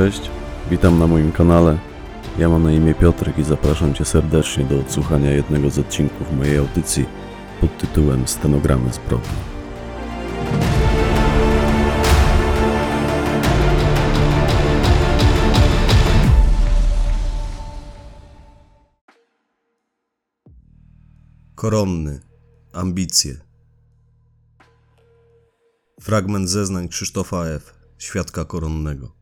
Cześć, witam na moim kanale. Ja mam na imię Piotrek i zapraszam Cię serdecznie do odsłuchania jednego z odcinków mojej audycji pod tytułem Stenogramy zbrodni. Koronny. Ambicje. Fragment zeznań Krzysztofa F., świadka koronnego.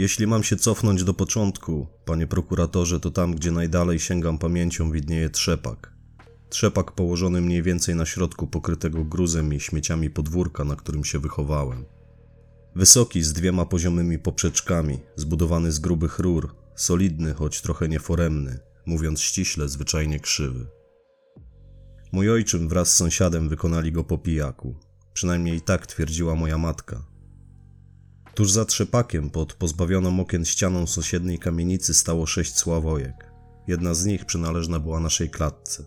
Jeśli mam się cofnąć do początku, panie prokuratorze, to tam, gdzie najdalej sięgam pamięcią, widnieje trzepak. Trzepak położony mniej więcej na środku pokrytego gruzem i śmieciami podwórka, na którym się wychowałem. Wysoki, z dwiema poziomymi poprzeczkami, zbudowany z grubych rur, solidny, choć trochę nieforemny, mówiąc ściśle, zwyczajnie krzywy. Mój ojczym wraz z sąsiadem wykonali go po pijaku. Przynajmniej tak twierdziła moja matka. Tuż za trzepakiem, pod pozbawioną okien ścianą sąsiedniej kamienicy stało sześć sławojek. Jedna z nich przynależna była naszej klatce.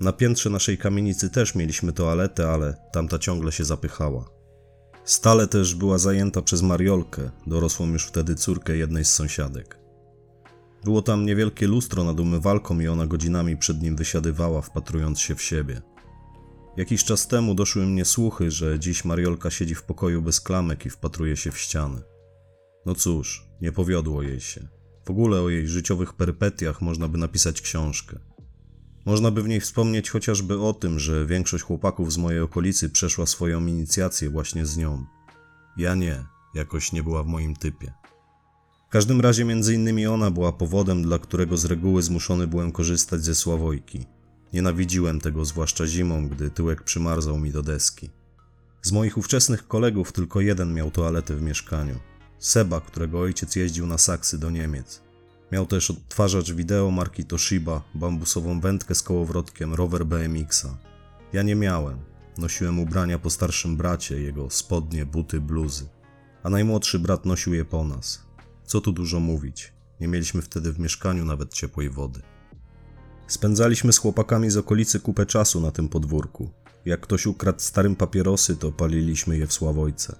Na piętrze naszej kamienicy też mieliśmy toaletę, ale tamta ciągle się zapychała. Stale też była zajęta przez Mariolkę, dorosłą już wtedy córkę jednej z sąsiadek. Było tam niewielkie lustro nad umywalką i ona godzinami przed nim wysiadywała, wpatrując się w siebie. Jakiś czas temu doszły mnie słuchy, że dziś Mariolka siedzi w pokoju bez klamek i wpatruje się w ściany. No cóż, nie powiodło jej się. W ogóle o jej życiowych perypetiach można by napisać książkę. Można by w niej wspomnieć chociażby o tym, że większość chłopaków z mojej okolicy przeszła swoją inicjację właśnie z nią. Ja nie, jakoś nie była w moim typie. W każdym razie między innymi ona była powodem, dla którego z reguły zmuszony byłem korzystać ze Sławojki. Nienawidziłem tego zwłaszcza zimą, gdy tyłek przymarzał mi do deski. Z moich ówczesnych kolegów tylko jeden miał toaletę w mieszkaniu. Seba, którego ojciec jeździł na saksy do Niemiec. Miał też odtwarzacz wideo marki Toshiba, bambusową wędkę z kołowrotkiem, rower BMX-a. Ja nie miałem. Nosiłem ubrania po starszym bracie, jego spodnie, buty, bluzy. A najmłodszy brat nosił je po nas. Co tu dużo mówić. Nie mieliśmy wtedy w mieszkaniu nawet ciepłej wody. Spędzaliśmy z chłopakami z okolicy kupę czasu na tym podwórku. Jak ktoś ukradł starym papierosy, to paliliśmy je w Sławojce.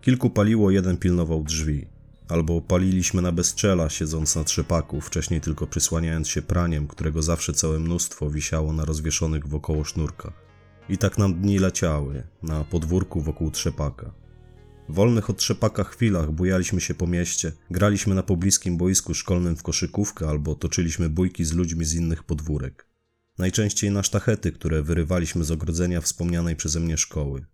Kilku paliło, jeden pilnował drzwi. Albo paliliśmy na bezczela, siedząc na trzepaku, wcześniej tylko przysłaniając się praniem, którego zawsze całe mnóstwo wisiało na rozwieszonych wokoło sznurkach. I tak nam dni leciały, na podwórku wokół trzepaka. Wolnych od trzepaka chwilach bujaliśmy się po mieście, graliśmy na pobliskim boisku szkolnym w koszykówkę albo toczyliśmy bójki z ludźmi z innych podwórek. Najczęściej na sztachety, które wyrywaliśmy z ogrodzenia wspomnianej przeze mnie szkoły.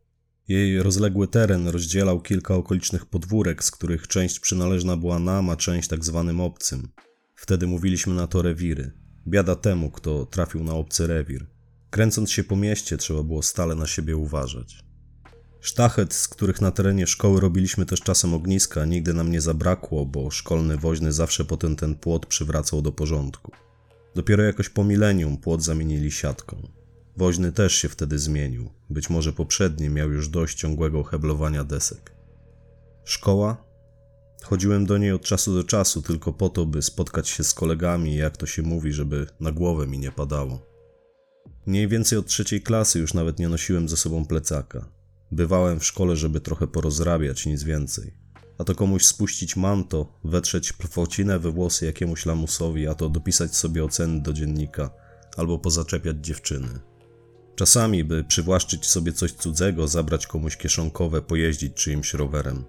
Jej rozległy teren rozdzielał kilka okolicznych podwórek, z których część przynależna była nam, a część tak zwanym obcym. Wtedy mówiliśmy na to rewiry. Biada temu, kto trafił na obcy rewir. Kręcąc się po mieście, trzeba było stale na siebie uważać. Sztachet, z których na terenie szkoły robiliśmy też czasem ogniska, nigdy nam nie zabrakło, bo szkolny woźny zawsze potem ten płot przywracał do porządku. Dopiero jakoś po milenium płot zamienili siatką. Woźny też się wtedy zmienił. Być może poprzedni miał już dość ciągłego heblowania desek. Szkoła? Chodziłem do niej od czasu do czasu tylko po to, by spotkać się z kolegami, jak to się mówi, żeby na głowę mi nie padało. Mniej więcej od trzeciej klasy już nawet nie nosiłem ze sobą plecaka. Bywałem w szkole, żeby trochę porozrabiać, nic więcej. A to komuś spuścić manto, wetrzeć plwocinę we włosy jakiemuś lamusowi, a to dopisać sobie oceny do dziennika, albo pozaczepiać dziewczyny. Czasami, by przywłaszczyć sobie coś cudzego, zabrać komuś kieszonkowe, pojeździć czyimś rowerem.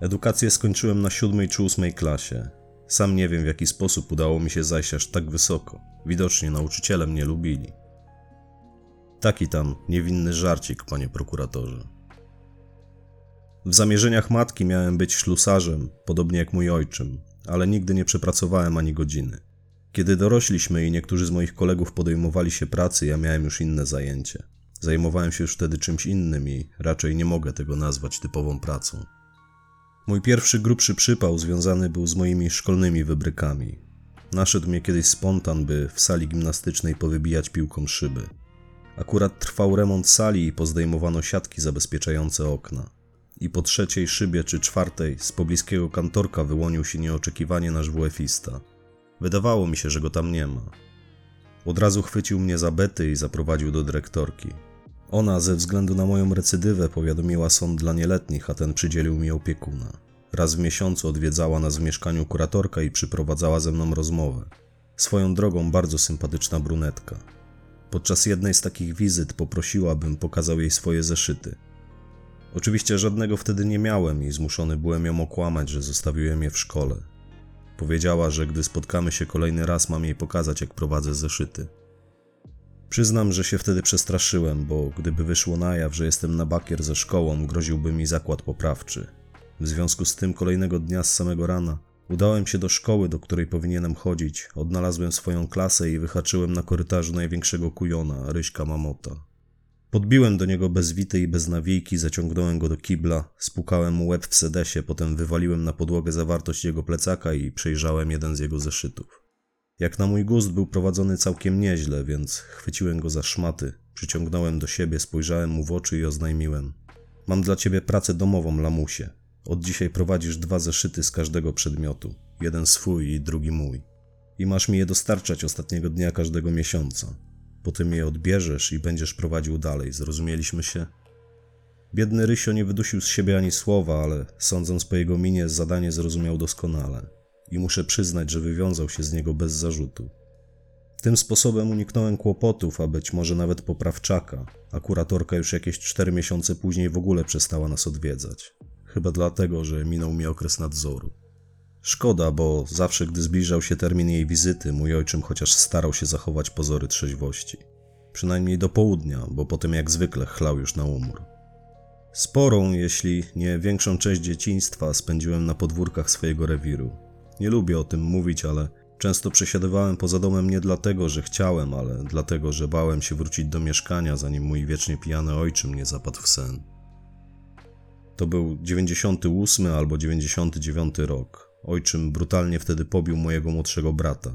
Edukację skończyłem na siódmej czy ósmej klasie. Sam nie wiem w jaki sposób udało mi się zajść aż tak wysoko. Widocznie nauczyciele mnie lubili. Taki tam niewinny żarcik, panie prokuratorze. W zamierzeniach matki miałem być ślusarzem, podobnie jak mój ojczym, ale nigdy nie przepracowałem ani godziny. Kiedy dorośliśmy i niektórzy z moich kolegów podejmowali się pracy, ja miałem już inne zajęcie. Zajmowałem się już wtedy czymś innym i raczej nie mogę tego nazwać typową pracą. Mój pierwszy grubszy przypał związany był z moimi szkolnymi wybrykami. Naszedł mnie kiedyś spontan, by w sali gimnastycznej powybijać piłką szyby. Akurat trwał remont sali i pozdejmowano siatki zabezpieczające okna. I po trzeciej szybie czy czwartej z pobliskiego kantorka wyłonił się nieoczekiwanie nasz WF-ista. Wydawało mi się, że go tam nie ma. Od razu chwycił mnie za bety i zaprowadził do dyrektorki. Ona ze względu na moją recydywę powiadomiła sąd dla nieletnich, a ten przydzielił mi opiekuna. Raz w miesiącu odwiedzała nas w mieszkaniu kuratorka i przyprowadzała ze mną rozmowę. Swoją drogą bardzo sympatyczna brunetka. Podczas jednej z takich wizyt poprosiła, bym pokazał jej swoje zeszyty. Oczywiście żadnego wtedy nie miałem i zmuszony byłem ją okłamać, że zostawiłem je w szkole. Powiedziała, że gdy spotkamy się kolejny raz, mam jej pokazać, jak prowadzę zeszyty. Przyznam, że się wtedy przestraszyłem, bo gdyby wyszło na jaw, że jestem na bakier ze szkołą, groziłby mi zakład poprawczy. W związku z tym kolejnego dnia z samego rana udałem się do szkoły, do której powinienem chodzić, odnalazłem swoją klasę i wyhaczyłem na korytarzu największego kujona, Ryśka Mamota. Podbiłem do niego bez wity i bez nawijki, zaciągnąłem go do kibla, spukałem mu łeb w sedesie, potem wywaliłem na podłogę zawartość jego plecaka i przejrzałem jeden z jego zeszytów. Jak na mój gust był prowadzony całkiem nieźle, więc chwyciłem go za szmaty, przyciągnąłem do siebie, spojrzałem mu w oczy i oznajmiłem. Mam dla ciebie pracę domową, lamusie. Od dzisiaj prowadzisz dwa zeszyty z każdego przedmiotu. Jeden swój i drugi mój. I masz mi je dostarczać ostatniego dnia każdego miesiąca. Potem je odbierzesz i będziesz prowadził dalej, zrozumieliśmy się? Biedny Rysio nie wydusił z siebie ani słowa, ale sądząc po jego minie, zadanie zrozumiał doskonale. I muszę przyznać, że wywiązał się z niego bez zarzutu. Tym sposobem uniknąłem kłopotów, a być może nawet poprawczaka, a kuratorka już jakieś cztery miesiące później w ogóle przestała nas odwiedzać. Chyba dlatego, że minął mi okres nadzoru. Szkoda, bo zawsze gdy zbliżał się termin jej wizyty, mój ojczym chociaż starał się zachować pozory trzeźwości. Przynajmniej do południa, bo potem jak zwykle chlał już na umór. Sporą, jeśli nie większą część dzieciństwa spędziłem na podwórkach swojego rewiru. Nie lubię o tym mówić, ale często przesiadywałem poza domem nie dlatego, że chciałem, ale dlatego, że bałem się wrócić do mieszkania, zanim mój wiecznie pijany ojczym nie zapadł w sen. To był 98 albo 99 rok. Ojczym brutalnie wtedy pobił mojego młodszego brata.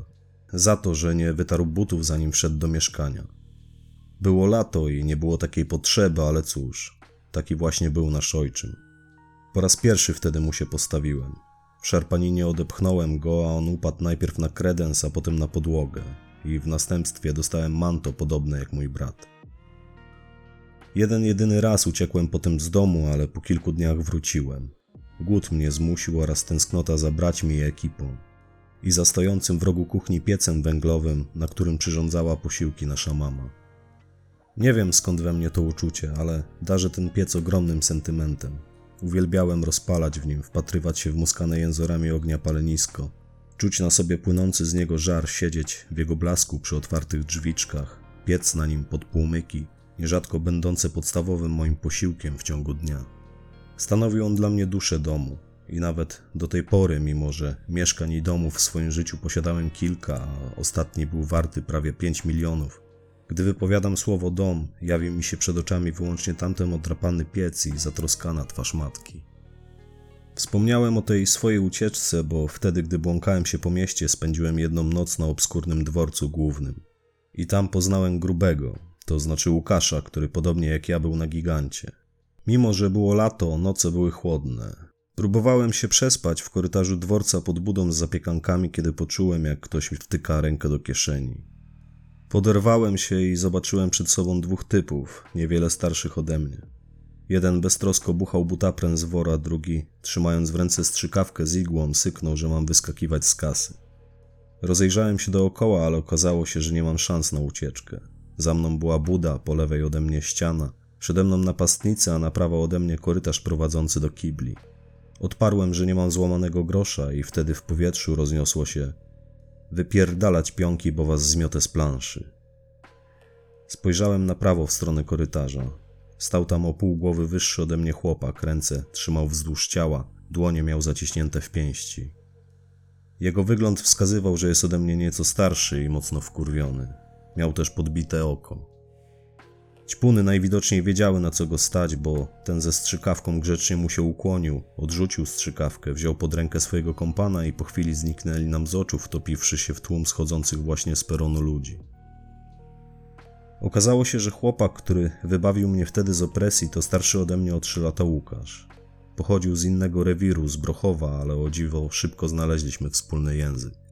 Za to, że nie wytarł butów zanim wszedł do mieszkania. Było lato i nie było takiej potrzeby, ale cóż, taki właśnie był nasz ojczym. Po raz pierwszy wtedy mu się postawiłem. W szarpaninie odepchnąłem go, a on upadł najpierw na kredens, a potem na podłogę. I w następstwie dostałem manto podobne jak mój brat. Jeden jedyny raz uciekłem potem z domu, ale po kilku dniach wróciłem. Głód mnie zmusił oraz tęsknota za braćmi i ekipą. I za stojącym w rogu kuchni piecem węglowym, na którym przyrządzała posiłki nasza mama. Nie wiem skąd we mnie to uczucie, ale darzę ten piec ogromnym sentymentem. Uwielbiałem rozpalać w nim, wpatrywać się w muskane jęzorami ognia palenisko, czuć na sobie płynący z niego żar, siedzieć w jego blasku przy otwartych drzwiczkach, piec na nim pod płomyki, nierzadko będące podstawowym moim posiłkiem w ciągu dnia. Stanowił on dla mnie duszę domu i nawet do tej pory, mimo że mieszkań i domów w swoim życiu posiadałem kilka, a ostatni był warty prawie 5 milionów, gdy wypowiadam słowo dom, jawi mi się przed oczami wyłącznie tamten odrapany piec i zatroskana twarz matki. Wspomniałem o tej swojej ucieczce, bo wtedy, gdy błąkałem się po mieście, spędziłem jedną noc na obskurnym dworcu głównym. I tam poznałem grubego, to znaczy Łukasza, który podobnie jak ja był na gigancie. Mimo, że było lato, noce były chłodne. Próbowałem się przespać w korytarzu dworca pod budą z zapiekankami, kiedy poczułem, jak ktoś mi wtyka rękę do kieszeni. Poderwałem się i zobaczyłem przed sobą dwóch typów, niewiele starszych ode mnie. Jeden beztrosko buchał butaprę z wora, drugi, trzymając w ręce strzykawkę z igłą, syknął, że mam wyskakiwać z kasy. Rozejrzałem się dookoła, ale okazało się, że nie mam szans na ucieczkę. Za mną była buda, po lewej ode mnie ściana, przede mną napastnicy, a na prawo ode mnie korytarz prowadzący do kibli. Odparłem, że nie mam złamanego grosza i wtedy w powietrzu rozniosło się Wypierdalać pionki, bo was zmiotę z planszy. Spojrzałem na prawo w stronę korytarza. Stał tam o pół głowy wyższy ode mnie chłopak, ręce trzymał wzdłuż ciała, dłonie miał zaciśnięte w pięści. Jego wygląd wskazywał, że jest ode mnie nieco starszy i mocno wkurwiony. Miał też podbite oko. Ćpuny najwidoczniej wiedziały na co go stać, bo ten ze strzykawką grzecznie mu się ukłonił, odrzucił strzykawkę, wziął pod rękę swojego kompana i po chwili zniknęli nam z oczu, wtopiwszy się w tłum schodzących właśnie z peronu ludzi. Okazało się, że chłopak, który wybawił mnie wtedy z opresji, to starszy ode mnie o trzy lata Łukasz. Pochodził z innego rewiru, z Brochowa, ale o dziwo szybko znaleźliśmy wspólny język.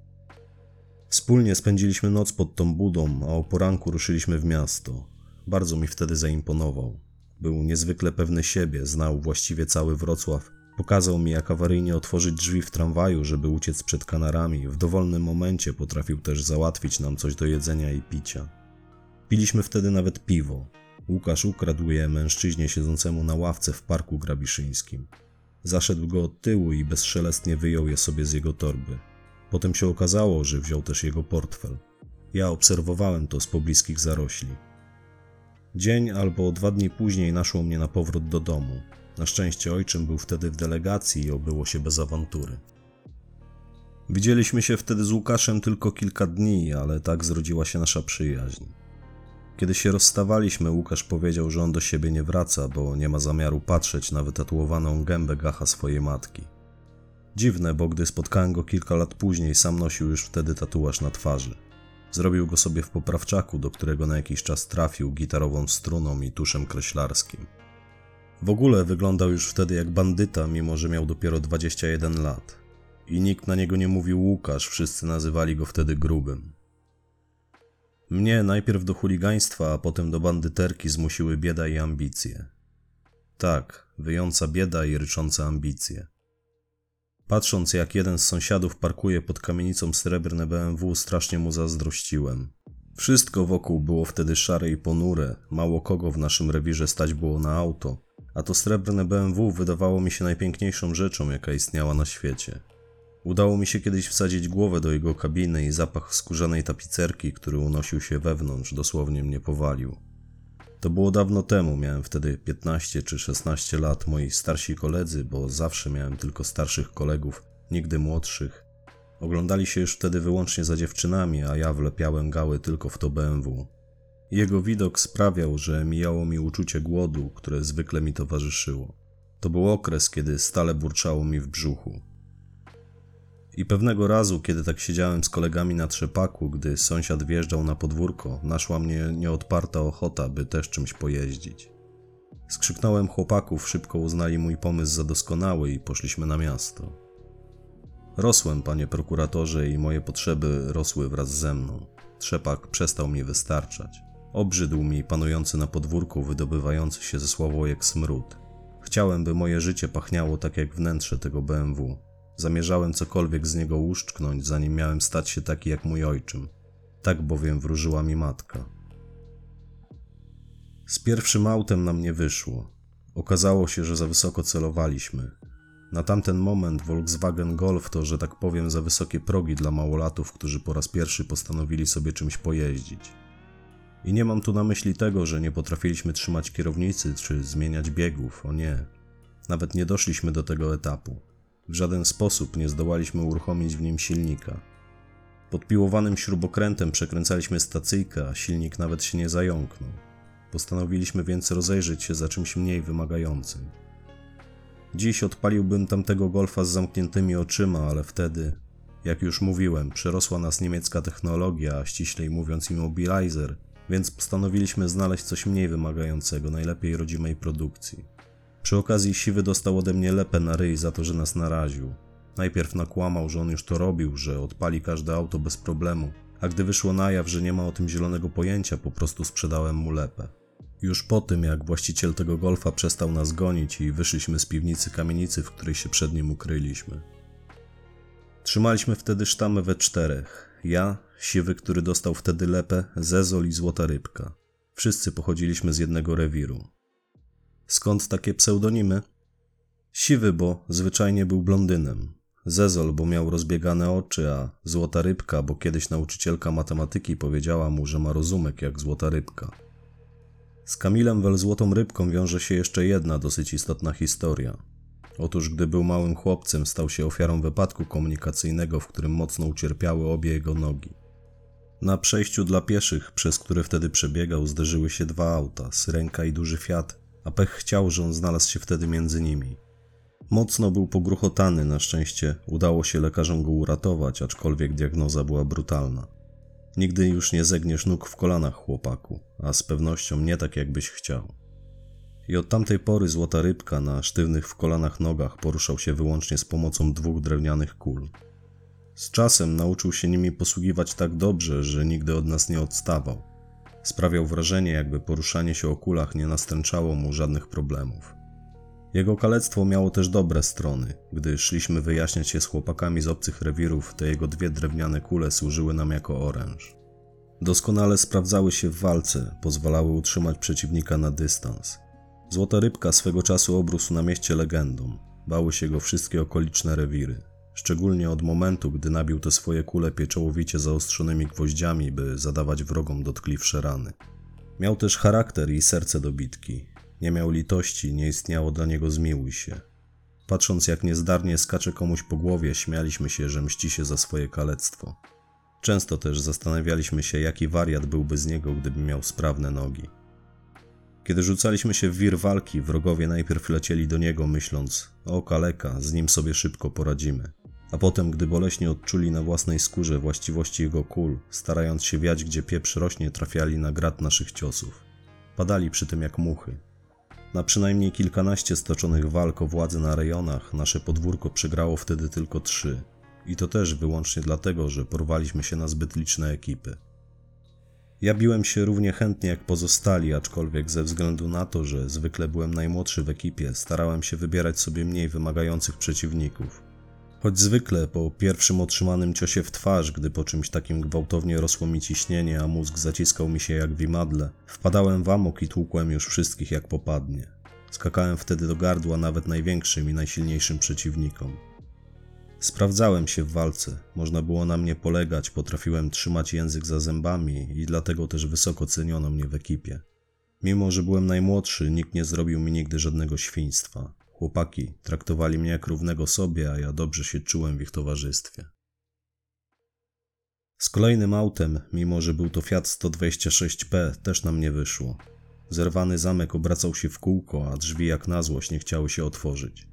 Wspólnie spędziliśmy noc pod tą budą, a o poranku ruszyliśmy w miasto. bardzo mi wtedy zaimponował. Był niezwykle pewny siebie, znał właściwie cały Wrocław. Pokazał mi, jak awaryjnie otworzyć drzwi w tramwaju, żeby uciec przed kanarami. W dowolnym momencie potrafił też załatwić nam coś do jedzenia i picia. Piliśmy wtedy nawet piwo. Łukasz ukradł je mężczyźnie siedzącemu na ławce w parku grabiszyńskim. Zaszedł go od tyłu i bezszelestnie wyjął je sobie z jego torby. Potem się okazało, że wziął też jego portfel. Ja obserwowałem to z pobliskich zarośli. Dzień albo dwa dni później naszło mnie na powrót do domu. Na szczęście ojczym był wtedy w delegacji i obyło się bez awantury. Widzieliśmy się wtedy z Łukaszem tylko kilka dni, ale tak zrodziła się nasza przyjaźń. Kiedy się rozstawaliśmy, Łukasz powiedział, że on do siebie nie wraca, bo nie ma zamiaru patrzeć na wytatuowaną gębę gacha swojej matki. Dziwne, bo gdy spotkałem go kilka lat później, sam nosił już wtedy tatuaż na twarzy. Zrobił go sobie w poprawczaku, do którego na jakiś czas trafił gitarową struną i tuszem kreślarskim. W ogóle wyglądał już wtedy jak bandyta, mimo że miał dopiero 21 lat. I nikt na niego nie mówił Łukasz, wszyscy nazywali go wtedy grubym. Mnie najpierw do chuligaństwa, a potem do bandyterki zmusiły bieda i ambicje. Tak, wyjąca bieda i ryczące ambicje. Patrząc, jak jeden z sąsiadów parkuje pod kamienicą srebrne BMW, strasznie mu zazdrościłem. Wszystko wokół było wtedy szare i ponure, mało kogo w naszym rewirze stać było na auto, a to srebrne BMW wydawało mi się najpiękniejszą rzeczą, jaka istniała na świecie. Udało mi się kiedyś wsadzić głowę do jego kabiny i zapach skórzanej tapicerki, który unosił się wewnątrz, dosłownie mnie powalił. To było dawno temu, miałem wtedy 15 czy 16 lat. Moi starsi koledzy, bo zawsze miałem tylko starszych kolegów, nigdy młodszych, oglądali się już wtedy wyłącznie za dziewczynami, a ja wlepiałem gały tylko w to BMW. Jego widok sprawiał, że mijało mi uczucie głodu, które zwykle mi towarzyszyło. To był okres, kiedy stale burczało mi w brzuchu. I pewnego razu, kiedy tak siedziałem z kolegami na trzepaku, gdy sąsiad wjeżdżał na podwórko, naszła mnie nieodparta ochota, by też czymś pojeździć. Skrzyknąłem chłopaków, szybko uznali mój pomysł za doskonały i poszliśmy na miasto. Rosłem, panie prokuratorze, i moje potrzeby rosły wraz ze mną. Trzepak przestał mi wystarczać. Obrzydł mi panujący na podwórku, wydobywający się ze sławojek smród. Chciałem, by moje życie pachniało tak jak wnętrze tego BMW. Zamierzałem cokolwiek z niego uszczknąć, zanim miałem stać się taki jak mój ojczym. Tak bowiem wróżyła mi matka. Z pierwszym autem nam nie wyszło. Okazało się, że za wysoko celowaliśmy. Na tamten moment Volkswagen Golf to, że tak powiem, za wysokie progi dla małolatów, którzy po raz pierwszy postanowili sobie czymś pojeździć. I nie mam tu na myśli tego, że nie potrafiliśmy trzymać kierownicy czy zmieniać biegów, o nie. Nawet nie doszliśmy do tego etapu. W żaden sposób nie zdołaliśmy uruchomić w nim silnika. Podpiłowanym śrubokrętem przekręcaliśmy stacyjkę, a silnik nawet się nie zająknął. Postanowiliśmy więc rozejrzeć się za czymś mniej wymagającym. Dziś odpaliłbym tamtego golfa z zamkniętymi oczyma, ale wtedy, jak już mówiłem, przerosła nas niemiecka technologia, a ściślej mówiąc immobilizer, więc postanowiliśmy znaleźć coś mniej wymagającego, najlepiej rodzimej produkcji. Przy okazji Siwy dostał ode mnie lepę na ryj za to, że nas naraził. Najpierw nakłamał, że on już to robił, że odpali każde auto bez problemu, a gdy wyszło na jaw, że nie ma o tym zielonego pojęcia, po prostu sprzedałem mu lepę. Już po tym, jak właściciel tego golfa przestał nas gonić i wyszliśmy z piwnicy kamienicy, w której się przed nim ukryliśmy. Trzymaliśmy wtedy sztamę we czterech. Ja, siwy, który dostał wtedy lepę, Zezol i Złota Rybka. Wszyscy pochodziliśmy z jednego rewiru. Skąd takie pseudonimy? Siwy, bo zwyczajnie był blondynem. Zezol, bo miał rozbiegane oczy, a Złota Rybka, bo kiedyś nauczycielka matematyki powiedziała mu, że ma rozumek jak Złota Rybka. Z Kamilem wel Złotą Rybką wiąże się jeszcze jedna dosyć istotna historia. Otóż, gdy był małym chłopcem, stał się ofiarą wypadku komunikacyjnego, w którym mocno ucierpiały obie jego nogi. Na przejściu dla pieszych, przez które wtedy przebiegał, zderzyły się dwa auta, syrenka i duży Fiat, a pech chciał, że on znalazł się wtedy między nimi. Mocno był pogruchotany, na szczęście udało się lekarzom go uratować, aczkolwiek diagnoza była brutalna. Nigdy już nie zegniesz nóg w kolanach, chłopaku, a z pewnością nie tak, jakbyś chciał. I od tamtej pory złota rybka na sztywnych w kolanach nogach poruszał się wyłącznie z pomocą dwóch drewnianych kul. Z czasem nauczył się nimi posługiwać tak dobrze, że nigdy od nas nie odstawał. Sprawiał wrażenie, jakby poruszanie się o kulach nie nastręczało mu żadnych problemów. Jego kalectwo miało też dobre strony. Gdy szliśmy wyjaśniać się z chłopakami z obcych rewirów, te jego dwie drewniane kule służyły nam jako oręż. Doskonale sprawdzały się w walce, pozwalały utrzymać przeciwnika na dystans. Złota rybka swego czasu obrósł na mieście legendą. Bały się go wszystkie okoliczne rewiry. Szczególnie od momentu, gdy nabił te swoje kule pieczołowicie zaostrzonymi gwoździami, by zadawać wrogom dotkliwsze rany. Miał też charakter i serce do bitki. Nie miał litości, nie istniało dla niego zmiłuj się. Patrząc jak niezdarnie skacze komuś po głowie, śmialiśmy się, że mści się za swoje kalectwo. Często też zastanawialiśmy się, jaki wariat byłby z niego, gdyby miał sprawne nogi. Kiedy rzucaliśmy się w wir walki, wrogowie najpierw lecieli do niego, myśląc: O kaleka, z nim sobie szybko poradzimy. A potem, gdy boleśnie odczuli na własnej skórze właściwości jego kul, starając się wiać, gdzie pieprz rośnie, trafiali na grat naszych ciosów. Padali przy tym jak muchy. Na przynajmniej kilkanaście stoczonych walk o władzę na rejonach, nasze podwórko przegrało wtedy tylko trzy. I to też wyłącznie dlatego, że porwaliśmy się na zbyt liczne ekipy. Ja biłem się równie chętnie jak pozostali, aczkolwiek ze względu na to, że zwykle byłem najmłodszy w ekipie, starałem się wybierać sobie mniej wymagających przeciwników. Choć zwykle po pierwszym otrzymanym ciosie w twarz, gdy po czymś takim gwałtownie rosło mi ciśnienie, a mózg zaciskał mi się jak w imadle, wpadałem w amok i tłukłem już wszystkich jak popadnie. Skakałem wtedy do gardła nawet największym i najsilniejszym przeciwnikom. Sprawdzałem się w walce, można było na mnie polegać, potrafiłem trzymać język za zębami i dlatego też wysoko ceniono mnie w ekipie. Mimo, że byłem najmłodszy, nikt nie zrobił mi nigdy żadnego świństwa. Chłopaki traktowali mnie jak równego sobie, a ja dobrze się czułem w ich towarzystwie. Z kolejnym autem, mimo że był to Fiat 126P, też nam nie wyszło. Zerwany zamek obracał się w kółko, a drzwi jak na złość nie chciały się otworzyć.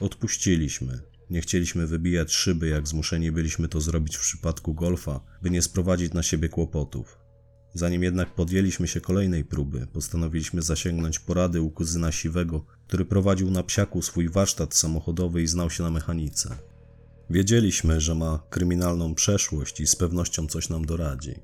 Odpuściliśmy. Nie chcieliśmy wybijać szyby, jak zmuszeni byliśmy to zrobić w przypadku golfa, by nie sprowadzić na siebie kłopotów. Zanim jednak podjęliśmy się kolejnej próby, postanowiliśmy zasięgnąć porady u kuzyna Siwego, który prowadził na psiaku swój warsztat samochodowy i znał się na mechanice. Wiedzieliśmy, że ma kryminalną przeszłość i z pewnością coś nam doradzi.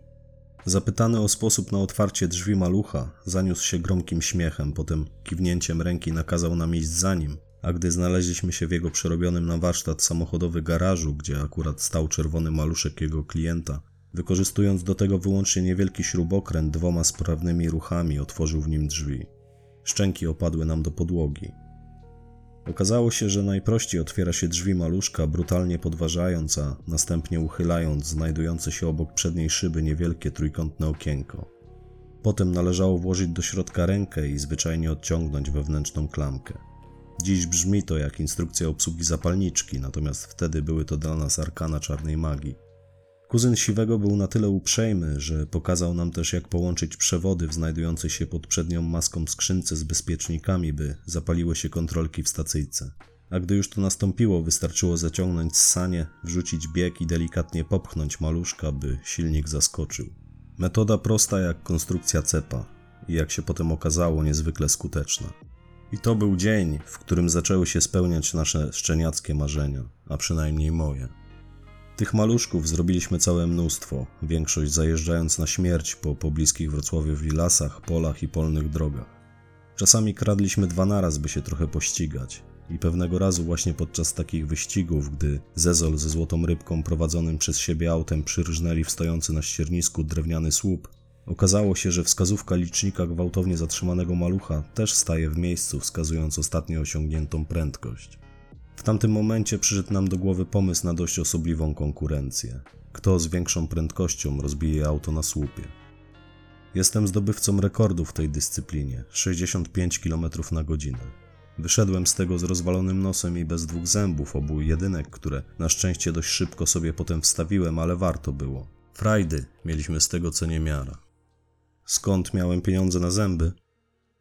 Zapytany o sposób na otwarcie drzwi malucha, zaniósł się gromkim śmiechem, potem kiwnięciem ręki nakazał nam iść za nim, a gdy znaleźliśmy się w jego przerobionym na warsztat samochodowy garażu, gdzie akurat stał czerwony maluszek jego klienta, wykorzystując do tego wyłącznie niewielki śrubokręt dwoma sprawnymi ruchami, otworzył w nim drzwi. Szczęki opadły nam do podłogi. Okazało się, że najprościej otwiera się drzwi maluszka, brutalnie podważając, a następnie uchylając znajdujące się obok przedniej szyby niewielkie trójkątne okienko. Potem należało włożyć do środka rękę i zwyczajnie odciągnąć wewnętrzną klamkę. Dziś brzmi to jak instrukcja obsługi zapalniczki, natomiast wtedy były to dla nas arkana czarnej magii. Kuzyn Siwego był na tyle uprzejmy, że pokazał nam też jak połączyć przewody w znajdującej się pod przednią maską skrzynce z bezpiecznikami, by zapaliły się kontrolki w stacyjce. A gdy już to nastąpiło, wystarczyło zaciągnąć sanie, wrzucić bieg i delikatnie popchnąć maluszka, by silnik zaskoczył. Metoda prosta jak konstrukcja cepa i jak się potem okazało niezwykle skuteczna. I to był dzień, w którym zaczęły się spełniać nasze szczeniackie marzenia, a przynajmniej moje. Tych maluszków zrobiliśmy całe mnóstwo, większość zajeżdżając na śmierć po pobliskich Wrocławiowi lasach, polach i polnych drogach. Czasami kradliśmy dwa naraz, by się trochę pościgać. I pewnego razu właśnie podczas takich wyścigów, gdy Zezol ze złotą rybką prowadzonym przez siebie autem przyrżnęli w stojący na ściernisku drewniany słup, okazało się, że wskazówka licznika gwałtownie zatrzymanego malucha też staje w miejscu, wskazując ostatnio osiągniętą prędkość. W tamtym momencie przyszedł nam do głowy pomysł na dość osobliwą konkurencję. Kto z większą prędkością rozbije auto na słupie? Jestem zdobywcą rekordu w tej dyscyplinie 65 km na godzinę. Wyszedłem z tego z rozwalonym nosem i bez dwóch zębów, obu jedynek, które na szczęście dość szybko sobie potem wstawiłem, ale warto było. Frajdy mieliśmy z tego co niemiara. Skąd miałem pieniądze na zęby?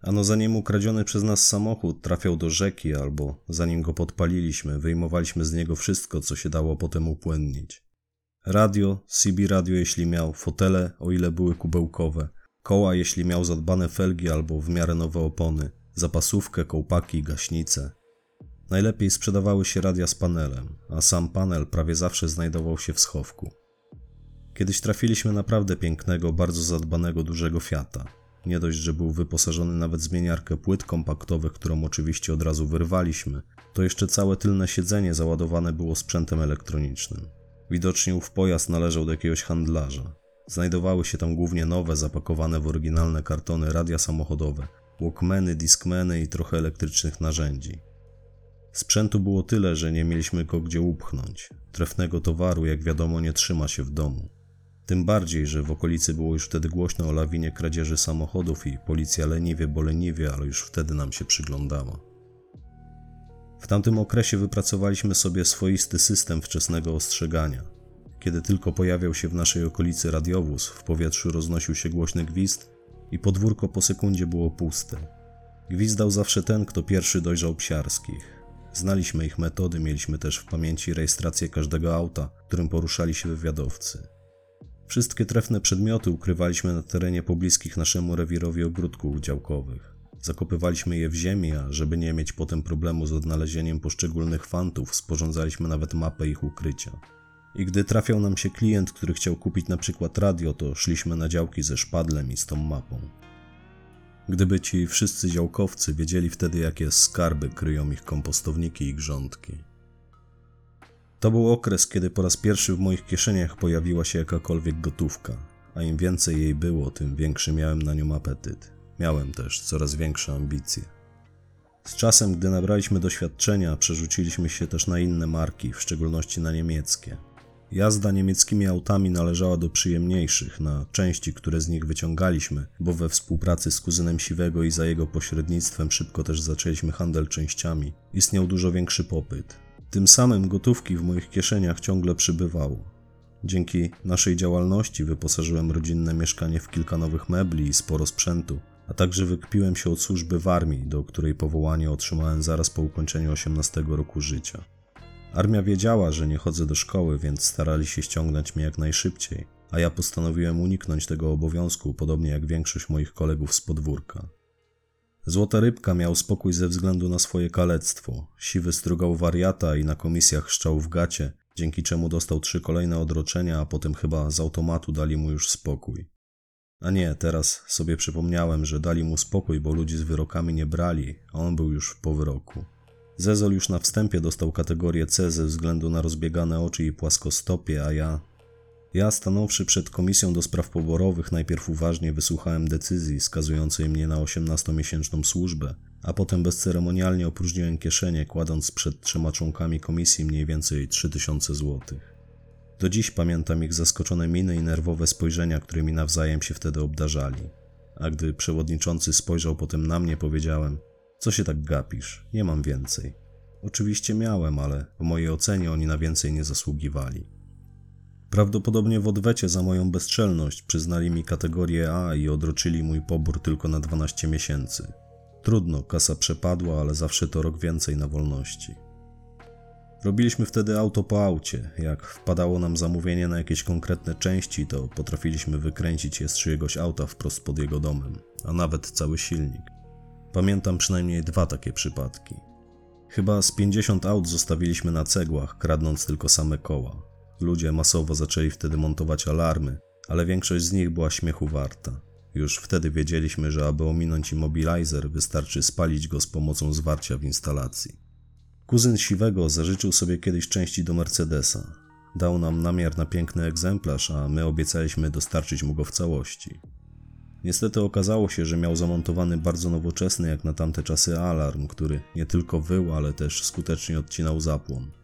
Ano zanim ukradziony przez nas samochód trafiał do rzeki, albo zanim go podpaliliśmy, wyjmowaliśmy z niego wszystko, co się dało potem upłynnić. Radio, CB radio jeśli miał, fotele, o ile były kubełkowe, koła jeśli miał zadbane felgi albo w miarę nowe opony, zapasówkę, kołpaki, gaśnice. Najlepiej sprzedawały się radia z panelem, a sam panel prawie zawsze znajdował się w schowku. Kiedyś trafiliśmy naprawdę pięknego, bardzo zadbanego, dużego Fiata. Nie dość, że był wyposażony nawet w zmieniarkę płyt kompaktowych, którą oczywiście od razu wyrwaliśmy, to jeszcze całe tylne siedzenie załadowane było sprzętem elektronicznym. Widocznie ów pojazd należał do jakiegoś handlarza. Znajdowały się tam głównie nowe, zapakowane w oryginalne kartony radia samochodowe, walkmeny, discmeny i trochę elektrycznych narzędzi. Sprzętu było tyle, że nie mieliśmy go gdzie upchnąć. Trefnego towaru, jak wiadomo, nie trzyma się w domu. Tym bardziej, że w okolicy było już wtedy głośno o lawinie kradzieży samochodów i policja leniwie, bo leniwie, ale już wtedy nam się przyglądała. W tamtym okresie wypracowaliśmy sobie swoisty system wczesnego ostrzegania. Kiedy tylko pojawiał się w naszej okolicy radiowóz, w powietrzu roznosił się głośny gwizd i podwórko po sekundzie było puste. Gwizdał zawsze ten, kto pierwszy dojrzał psiarskich. Znaliśmy ich metody, mieliśmy też w pamięci rejestrację każdego auta, którym poruszali się wywiadowcy. Wszystkie trefne przedmioty ukrywaliśmy na terenie pobliskich naszemu rewirowi ogródków działkowych. Zakopywaliśmy je w ziemi, a żeby nie mieć potem problemu z odnalezieniem poszczególnych fantów, sporządzaliśmy nawet mapę ich ukrycia. I gdy trafiał nam się klient, który chciał kupić na przykład radio, to szliśmy na działki ze szpadlem i z tą mapą. Gdyby ci wszyscy działkowcy wiedzieli wtedy, jakie skarby kryją ich kompostowniki i grządki. To był okres, kiedy po raz pierwszy w moich kieszeniach pojawiła się jakakolwiek gotówka, a im więcej jej było, tym większy miałem na nią apetyt. Miałem też coraz większe ambicje. Z czasem, gdy nabraliśmy doświadczenia, przerzuciliśmy się też na inne marki, w szczególności na niemieckie. Jazda niemieckimi autami należała do przyjemniejszych, na części, które z nich wyciągaliśmy, bo we współpracy z kuzynem Siwego i za jego pośrednictwem szybko też zaczęliśmy handel częściami, istniał dużo większy popyt. Tym samym gotówki w moich kieszeniach ciągle przybywało. Dzięki naszej działalności wyposażyłem rodzinne mieszkanie w kilka nowych mebli i sporo sprzętu, a także wykpiłem się od służby w armii, do której powołanie otrzymałem zaraz po ukończeniu 18 roku życia. Armia wiedziała, że nie chodzę do szkoły, więc starali się ściągnąć mnie jak najszybciej, a ja postanowiłem uniknąć tego obowiązku, podobnie jak większość moich kolegów z podwórka. Złota Rybka miał spokój ze względu na swoje kalectwo. Siwy strugał wariata i na komisjach szczał w gacie, dzięki czemu dostał trzy kolejne odroczenia, a potem chyba z automatu dali mu już spokój. A nie, teraz sobie przypomniałem, że dali mu spokój, bo ludzi z wyrokami nie brali, a on był już po wyroku. Zezol już na wstępie dostał kategorię C ze względu na rozbiegane oczy i płaskostopie, a ja... Ja, stanąwszy przed komisją do spraw poborowych, najpierw uważnie wysłuchałem decyzji skazującej mnie na 18-miesięczną służbę, a potem bezceremonialnie opróżniłem kieszenie, kładąc przed trzema członkami komisji mniej więcej 3000 złotych. Do dziś pamiętam ich zaskoczone miny i nerwowe spojrzenia, którymi nawzajem się wtedy obdarzali. A gdy przewodniczący spojrzał potem na mnie, powiedziałem: Co się tak gapisz? Nie mam więcej. Oczywiście miałem, ale w mojej ocenie oni na więcej nie zasługiwali. Prawdopodobnie w odwecie za moją bezczelność przyznali mi kategorię A i odroczyli mój pobór tylko na 12 miesięcy. Trudno, kasa przepadła, ale zawsze to rok więcej na wolności. Robiliśmy wtedy auto po aucie. Jak wpadało nam zamówienie na jakieś konkretne części, to potrafiliśmy wykręcić je z czyjegoś auta wprost pod jego domem, a nawet cały silnik. Pamiętam przynajmniej dwa takie przypadki. Chyba z 50 aut zostawiliśmy na cegłach, kradnąc tylko same koła. Ludzie masowo zaczęli wtedy montować alarmy, ale większość z nich była śmiechu warta. Już wtedy wiedzieliśmy, że aby ominąć immobilizer, wystarczy spalić go z pomocą zwarcia w instalacji. Kuzyn Siwego zażyczył sobie kiedyś części do Mercedesa. Dał nam namiar na piękny egzemplarz, a my obiecaliśmy dostarczyć mu go w całości. Niestety okazało się, że miał zamontowany bardzo nowoczesny jak na tamte czasy alarm, który nie tylko wył, ale też skutecznie odcinał zapłon.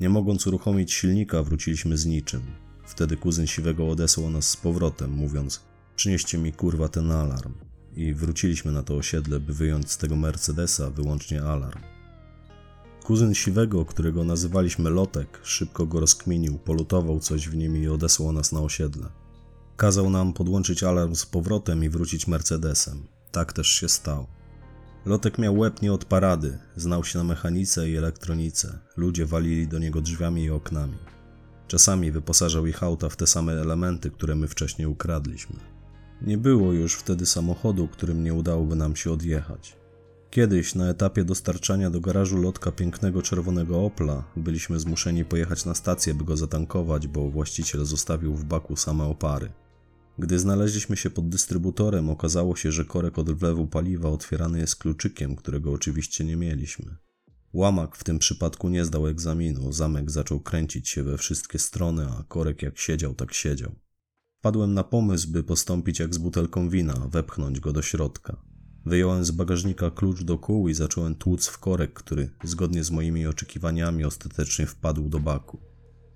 Nie mogąc uruchomić silnika, wróciliśmy z niczym. Wtedy kuzyn Siwego odesłał nas z powrotem, mówiąc: Przynieście mi kurwa ten alarm. I wróciliśmy na to osiedle, by wyjąć z tego Mercedesa wyłącznie alarm. Kuzyn Siwego, którego nazywaliśmy Lotek, szybko go rozkminił, polutował coś w nim i odesłał nas na osiedle. Kazał nam podłączyć alarm z powrotem i wrócić Mercedesem. Tak też się stało. Lotek miał łeb nie od parady, znał się na mechanice i elektronice. Ludzie walili do niego drzwiami i oknami. Czasami wyposażał ich auta w te same elementy, które my wcześniej ukradliśmy. Nie było już wtedy samochodu, którym nie udałoby nam się odjechać. Kiedyś na etapie dostarczania do garażu lotka pięknego czerwonego Opla byliśmy zmuszeni pojechać na stację, by go zatankować, bo właściciel zostawił w baku same opary. Gdy znaleźliśmy się pod dystrybutorem, okazało się, że korek od wlewu paliwa otwierany jest kluczykiem, którego oczywiście nie mieliśmy. Łamak w tym przypadku nie zdał egzaminu, zamek zaczął kręcić się we wszystkie strony, a korek jak siedział, tak siedział. Wpadłem na pomysł, by postąpić jak z butelką wina, wepchnąć go do środka. Wyjąłem z bagażnika klucz do kół i zacząłem tłuc w korek, który, zgodnie z moimi oczekiwaniami, ostatecznie wpadł do baku.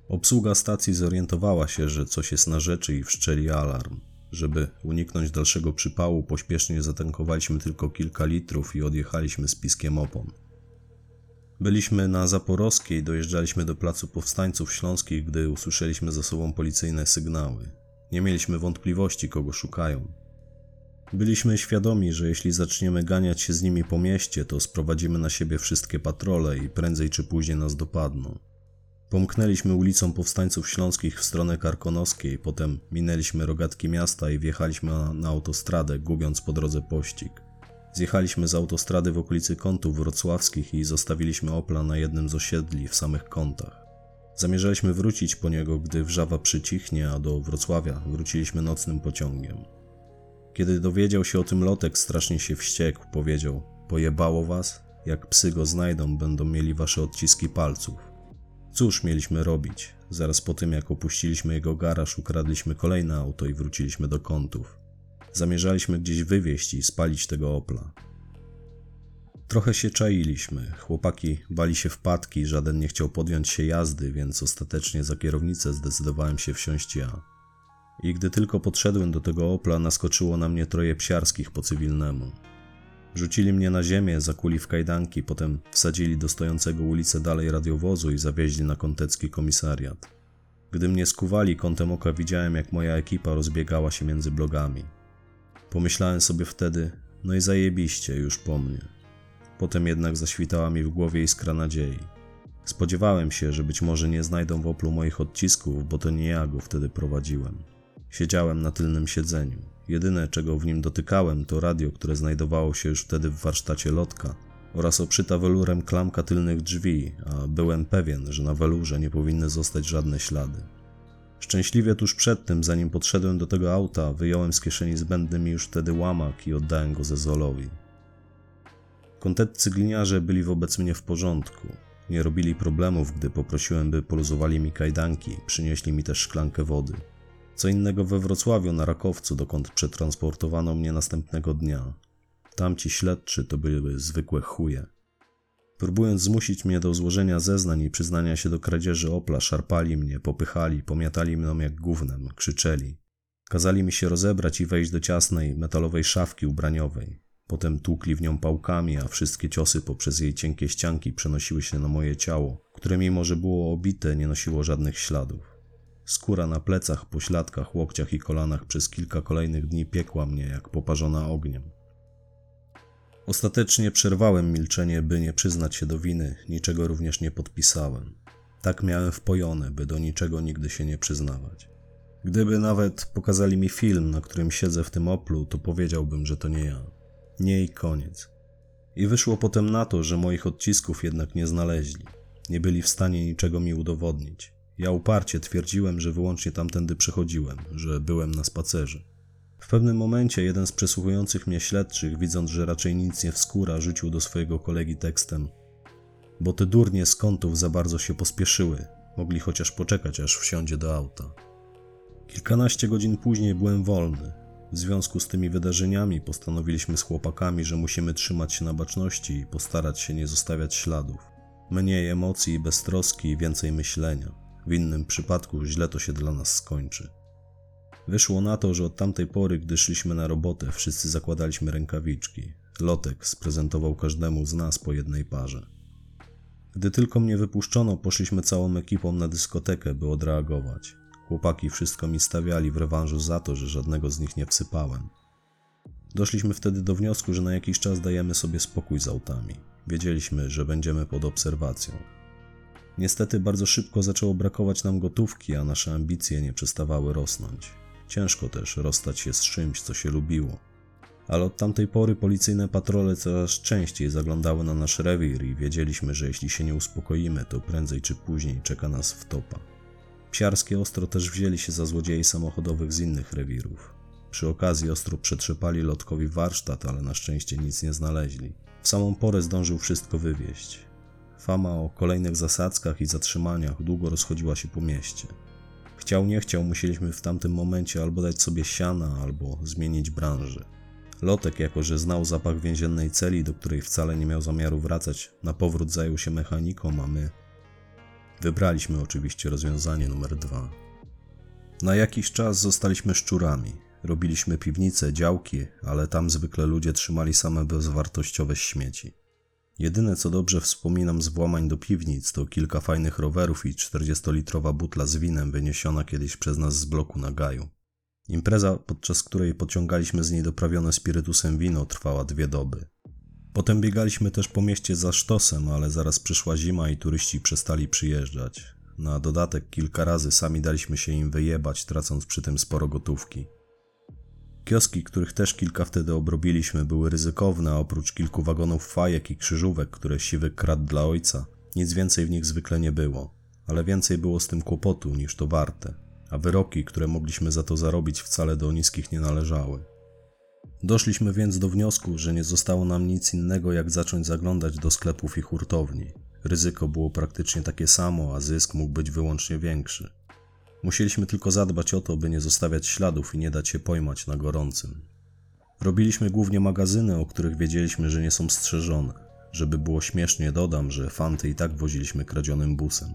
Obsługa stacji zorientowała się, że coś jest na rzeczy i wszczeli alarm. Żeby uniknąć dalszego przypału, pośpiesznie zatankowaliśmy tylko kilka litrów i odjechaliśmy z piskiem opon. Byliśmy na Zaporowskiej, dojeżdżaliśmy do placu powstańców śląskich, gdy usłyszeliśmy za sobą policyjne sygnały. Nie mieliśmy wątpliwości, kogo szukają. Byliśmy świadomi, że jeśli zaczniemy ganiać się z nimi po mieście, to sprowadzimy na siebie wszystkie patrole i prędzej czy później nas dopadną. Pomknęliśmy ulicą Powstańców Śląskich w stronę Karkonoskiej, potem minęliśmy rogatki miasta i wjechaliśmy na, na autostradę, gubiąc po drodze pościg. Zjechaliśmy z autostrady w okolicy kątów wrocławskich i zostawiliśmy Opla na jednym z osiedli w samych kątach. Zamierzaliśmy wrócić po niego, gdy wrzawa przycichnie, a do Wrocławia wróciliśmy nocnym pociągiem. Kiedy dowiedział się o tym Lotek, strasznie się wściekł. Powiedział: Pojebało was? Jak psy go znajdą, będą mieli wasze odciski palców. Cóż mieliśmy robić? Zaraz po tym, jak opuściliśmy jego garaż, ukradliśmy kolejne auto i wróciliśmy do kątów. Zamierzaliśmy gdzieś wywieźć i spalić tego Opla. Trochę się czailiśmy. Chłopaki bali się wpadki, żaden nie chciał podjąć się jazdy, więc ostatecznie za kierownicę zdecydowałem się wsiąść ja. I gdy tylko podszedłem do tego Opla, naskoczyło na mnie troje psiarskich po cywilnemu. Rzucili mnie na ziemię, zakuli w kajdanki, potem wsadzili do stojącego ulicę dalej radiowozu i zawieźli na kątecki komisariat. Gdy mnie skuwali, kątem oka widziałem, jak moja ekipa rozbiegała się między blogami. Pomyślałem sobie wtedy, no i zajebiście, już po mnie. Potem jednak zaświtała mi w głowie iskra nadziei. Spodziewałem się, że być może nie znajdą w Oplu moich odcisków, bo to nie ja go wtedy prowadziłem. Siedziałem na tylnym siedzeniu. Jedyne, czego w nim dotykałem, to radio, które znajdowało się już wtedy w warsztacie lotka oraz obszyta welurem klamka tylnych drzwi, a byłem pewien, że na welurze nie powinny zostać żadne ślady. Szczęśliwie tuż przed tym, zanim podszedłem do tego auta, wyjąłem z kieszeni zbędny mi już wtedy łamak i oddałem go Zezolowi. Kontetcy gliniarze byli wobec mnie w porządku. Nie robili problemów, gdy poprosiłem, by poluzowali mi kajdanki, przynieśli mi też szklankę wody. Co innego we Wrocławiu na Rakowcu, dokąd przetransportowano mnie następnego dnia. Tamci śledczy to były zwykłe chuje. Próbując zmusić mnie do złożenia zeznań i przyznania się do kradzieży Opla, szarpali mnie, popychali, pomiatali mną jak gównem, krzyczeli. Kazali mi się rozebrać i wejść do ciasnej, metalowej szafki ubraniowej. Potem tłukli w nią pałkami, a wszystkie ciosy poprzez jej cienkie ścianki przenosiły się na moje ciało, które mimo że było obite, nie nosiło żadnych śladów. Skóra na plecach, pośladkach, łokciach i kolanach przez kilka kolejnych dni piekła mnie jak poparzona ogniem. Ostatecznie przerwałem milczenie, by nie przyznać się do winy, niczego również nie podpisałem. Tak miałem wpojone, by do niczego nigdy się nie przyznawać. Gdyby nawet pokazali mi film, na którym siedzę w tym oplu, to powiedziałbym, że to nie ja. Nie i koniec. I wyszło potem na to, że moich odcisków jednak nie znaleźli. Nie byli w stanie niczego mi udowodnić. Ja uparcie twierdziłem, że wyłącznie tamtędy przechodziłem, że byłem na spacerze. W pewnym momencie jeden z przesłuchujących mnie śledczych, widząc, że raczej nic nie wskóra, rzucił do swojego kolegi tekstem: Bo te durnie z kątów za bardzo się pospieszyły, mogli chociaż poczekać, aż wsiądzie do auta. Kilkanaście godzin później byłem wolny. W związku z tymi wydarzeniami postanowiliśmy z chłopakami, że musimy trzymać się na baczności i postarać się nie zostawiać śladów. Mniej emocji i beztroski więcej myślenia. W innym przypadku źle to się dla nas skończy. Wyszło na to, że od tamtej pory, gdy szliśmy na robotę, wszyscy zakładaliśmy rękawiczki. Lotek sprezentował każdemu z nas po jednej parze. Gdy tylko mnie wypuszczono, poszliśmy całą ekipą na dyskotekę, by odreagować. Chłopaki wszystko mi stawiali w rewanżu za to, że żadnego z nich nie wsypałem. Doszliśmy wtedy do wniosku, że na jakiś czas dajemy sobie spokój z autami. Wiedzieliśmy, że będziemy pod obserwacją. Niestety bardzo szybko zaczęło brakować nam gotówki, a nasze ambicje nie przestawały rosnąć. Ciężko też rozstać się z czymś, co się lubiło. Ale od tamtej pory policyjne patrole coraz częściej zaglądały na nasz rewir i wiedzieliśmy, że jeśli się nie uspokoimy, to prędzej czy później czeka nas wtopa. Psiarskie ostro też wzięli się za złodziei samochodowych z innych rewirów. Przy okazji ostro przetrzepali lotkowi warsztat, ale na szczęście nic nie znaleźli. W samą porę zdążył wszystko wywieźć. Fama o kolejnych zasadzkach i zatrzymaniach długo rozchodziła się po mieście. Chciał nie chciał, musieliśmy w tamtym momencie albo dać sobie siana, albo zmienić branżę. Lotek, jako że znał zapach więziennej celi, do której wcale nie miał zamiaru wracać, na powrót zajął się mechaniką, a my wybraliśmy oczywiście rozwiązanie numer dwa. Na jakiś czas zostaliśmy szczurami. Robiliśmy piwnice, działki, ale tam zwykle ludzie trzymali same bezwartościowe śmieci. Jedyne co dobrze wspominam z włamań do piwnic to kilka fajnych rowerów i 40-litrowa butla z winem wyniesiona kiedyś przez nas z bloku na gaju. Impreza, podczas której pociągaliśmy z niej doprawione spirytusem wino, trwała dwie doby. Potem biegaliśmy też po mieście za sztosem, ale zaraz przyszła zima i turyści przestali przyjeżdżać. Na dodatek kilka razy sami daliśmy się im wyjebać, tracąc przy tym sporo gotówki. Kioski, których też kilka wtedy obrobiliśmy, były ryzykowne, a oprócz kilku wagonów fajek i krzyżówek, które siwy kradł dla ojca, nic więcej w nich zwykle nie było. Ale więcej było z tym kłopotu niż to warte, a wyroki, które mogliśmy za to zarobić, wcale do niskich nie należały. Doszliśmy więc do wniosku, że nie zostało nam nic innego, jak zacząć zaglądać do sklepów i hurtowni. Ryzyko było praktycznie takie samo, a zysk mógł być wyłącznie większy. Musieliśmy tylko zadbać o to, by nie zostawiać śladów i nie dać się pojmać na gorącym. Robiliśmy głównie magazyny, o których wiedzieliśmy, że nie są strzeżone. Żeby było śmiesznie, dodam, że fanty i tak woziliśmy kradzionym busem.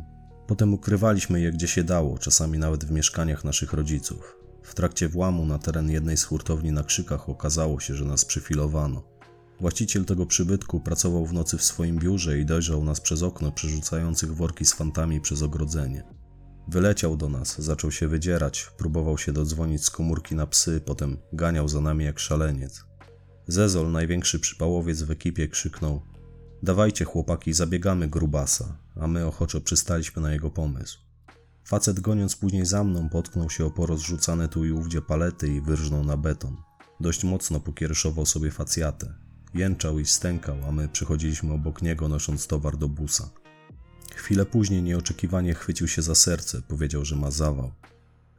Potem ukrywaliśmy je gdzie się dało, czasami nawet w mieszkaniach naszych rodziców. W trakcie włamu na teren jednej z hurtowni na Krzykach okazało się, że nas przyfilowano. Właściciel tego przybytku pracował w nocy w swoim biurze i dojrzał nas przez okno przerzucających worki z fantami przez ogrodzenie. Wyleciał do nas, zaczął się wydzierać, próbował się dodzwonić z komórki na psy, potem ganiał za nami jak szaleniec. Zezol, największy przypałowiec w ekipie, krzyknął: Dawajcie chłopaki, zabiegamy grubasa, a my ochoczo przystaliśmy na jego pomysł. Facet goniąc później za mną potknął się o porozrzucane tu i ówdzie palety i wyrżnął na beton. Dość mocno pokiereszował sobie facjatę. Jęczał i stękał, a my przychodziliśmy obok niego nosząc towar do busa. Chwilę później nieoczekiwanie chwycił się za serce, powiedział, że ma zawał.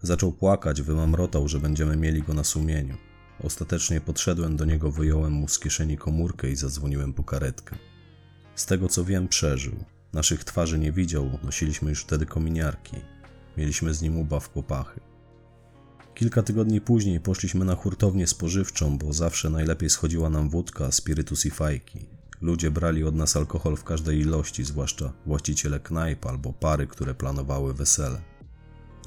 Zaczął płakać, wymamrotał, że będziemy mieli go na sumieniu. Ostatecznie podszedłem do niego, wyjąłem mu z kieszeni komórkę i zadzwoniłem po karetkę. Z tego co wiem, przeżył. Naszych twarzy nie widział, nosiliśmy już wtedy kominiarki. Mieliśmy z nim ubaw popachy. Kilka tygodni później poszliśmy na hurtownię spożywczą, bo zawsze najlepiej schodziła nam wódka, spirytus i fajki. Ludzie brali od nas alkohol w każdej ilości, zwłaszcza właściciele knajp albo pary, które planowały wesele.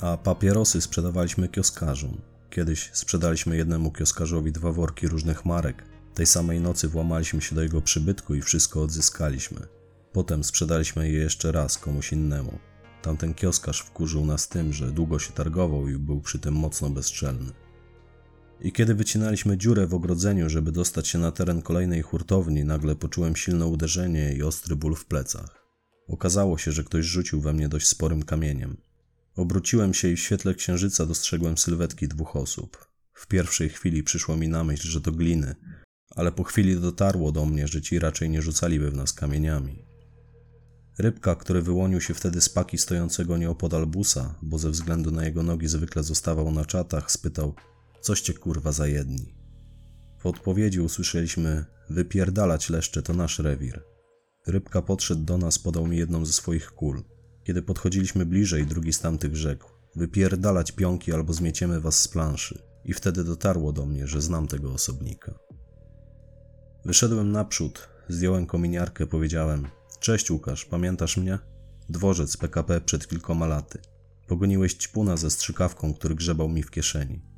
A papierosy sprzedawaliśmy kioskarzom. Kiedyś sprzedaliśmy jednemu kioskarzowi dwa worki różnych marek. Tej samej nocy włamaliśmy się do jego przybytku i wszystko odzyskaliśmy. Potem sprzedaliśmy je jeszcze raz komuś innemu. Tamten kioskarz wkurzył nas tym, że długo się targował i był przy tym mocno bezczelny. I kiedy wycinaliśmy dziurę w ogrodzeniu, żeby dostać się na teren kolejnej hurtowni, nagle poczułem silne uderzenie i ostry ból w plecach. Okazało się, że ktoś rzucił we mnie dość sporym kamieniem. Obróciłem się i w świetle księżyca dostrzegłem sylwetki dwóch osób. W pierwszej chwili przyszło mi na myśl, że to gliny, ale po chwili dotarło do mnie, że ci raczej nie rzucaliby w nas kamieniami. Rybka, który wyłonił się wtedy z paki stojącego nieopodal busa, bo ze względu na jego nogi zwykle zostawał na czatach, spytał – Coście kurwa za jedni. W odpowiedzi usłyszeliśmy: Wypierdalać leszcze, to nasz rewir. Rybka podszedł do nas, podał mi jedną ze swoich kul. Kiedy podchodziliśmy bliżej, drugi z tamtych rzekł: Wypierdalać pionki albo zmieciemy was z planszy. I wtedy dotarło do mnie, że znam tego osobnika. Wyszedłem naprzód, zdjąłem kominiarkę, powiedziałem: Cześć Łukasz, pamiętasz mnie? Dworzec PKP przed kilkoma laty. Pogoniłeś ćpuna ze strzykawką, który grzebał mi w kieszeni.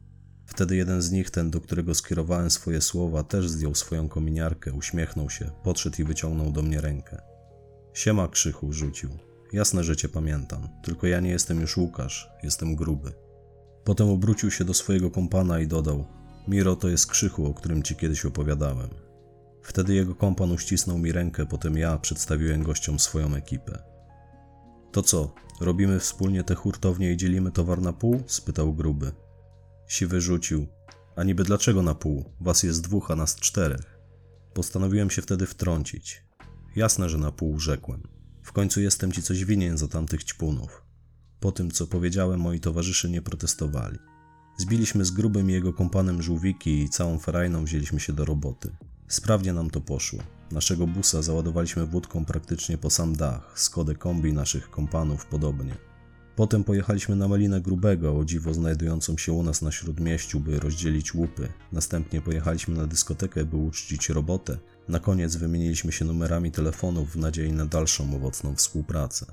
Wtedy jeden z nich, ten do którego skierowałem swoje słowa, też zdjął swoją kominiarkę, uśmiechnął się, podszedł i wyciągnął do mnie rękę. Siema krzychu, rzucił. Jasne, że cię pamiętam, tylko ja nie jestem już Łukasz, jestem gruby. Potem obrócił się do swojego kompana i dodał: Miro to jest krzychu, o którym ci kiedyś opowiadałem. Wtedy jego kompan uścisnął mi rękę, potem ja przedstawiłem gościom swoją ekipę. To co, robimy wspólnie te hurtownie i dzielimy towar na pół? spytał gruby. Siwy rzucił. A niby dlaczego na pół? Was jest dwóch, a nas czterech. Postanowiłem się wtedy wtrącić. Jasne, że na pół rzekłem. W końcu jestem ci coś winien za tamtych ćpunów. Po tym, co powiedziałem, moi towarzysze nie protestowali. Zbiliśmy z grubym jego kompanem żółwiki i całą ferajną wzięliśmy się do roboty. Sprawnie nam to poszło. Naszego busa załadowaliśmy wódką praktycznie po sam dach, Skodę kombi naszych kompanów podobnie. Potem pojechaliśmy na Melinę Grubego, o dziwo znajdującą się u nas na Śródmieściu, by rozdzielić łupy. Następnie pojechaliśmy na dyskotekę, by uczcić robotę. Na koniec wymieniliśmy się numerami telefonów w nadziei na dalszą owocną współpracę.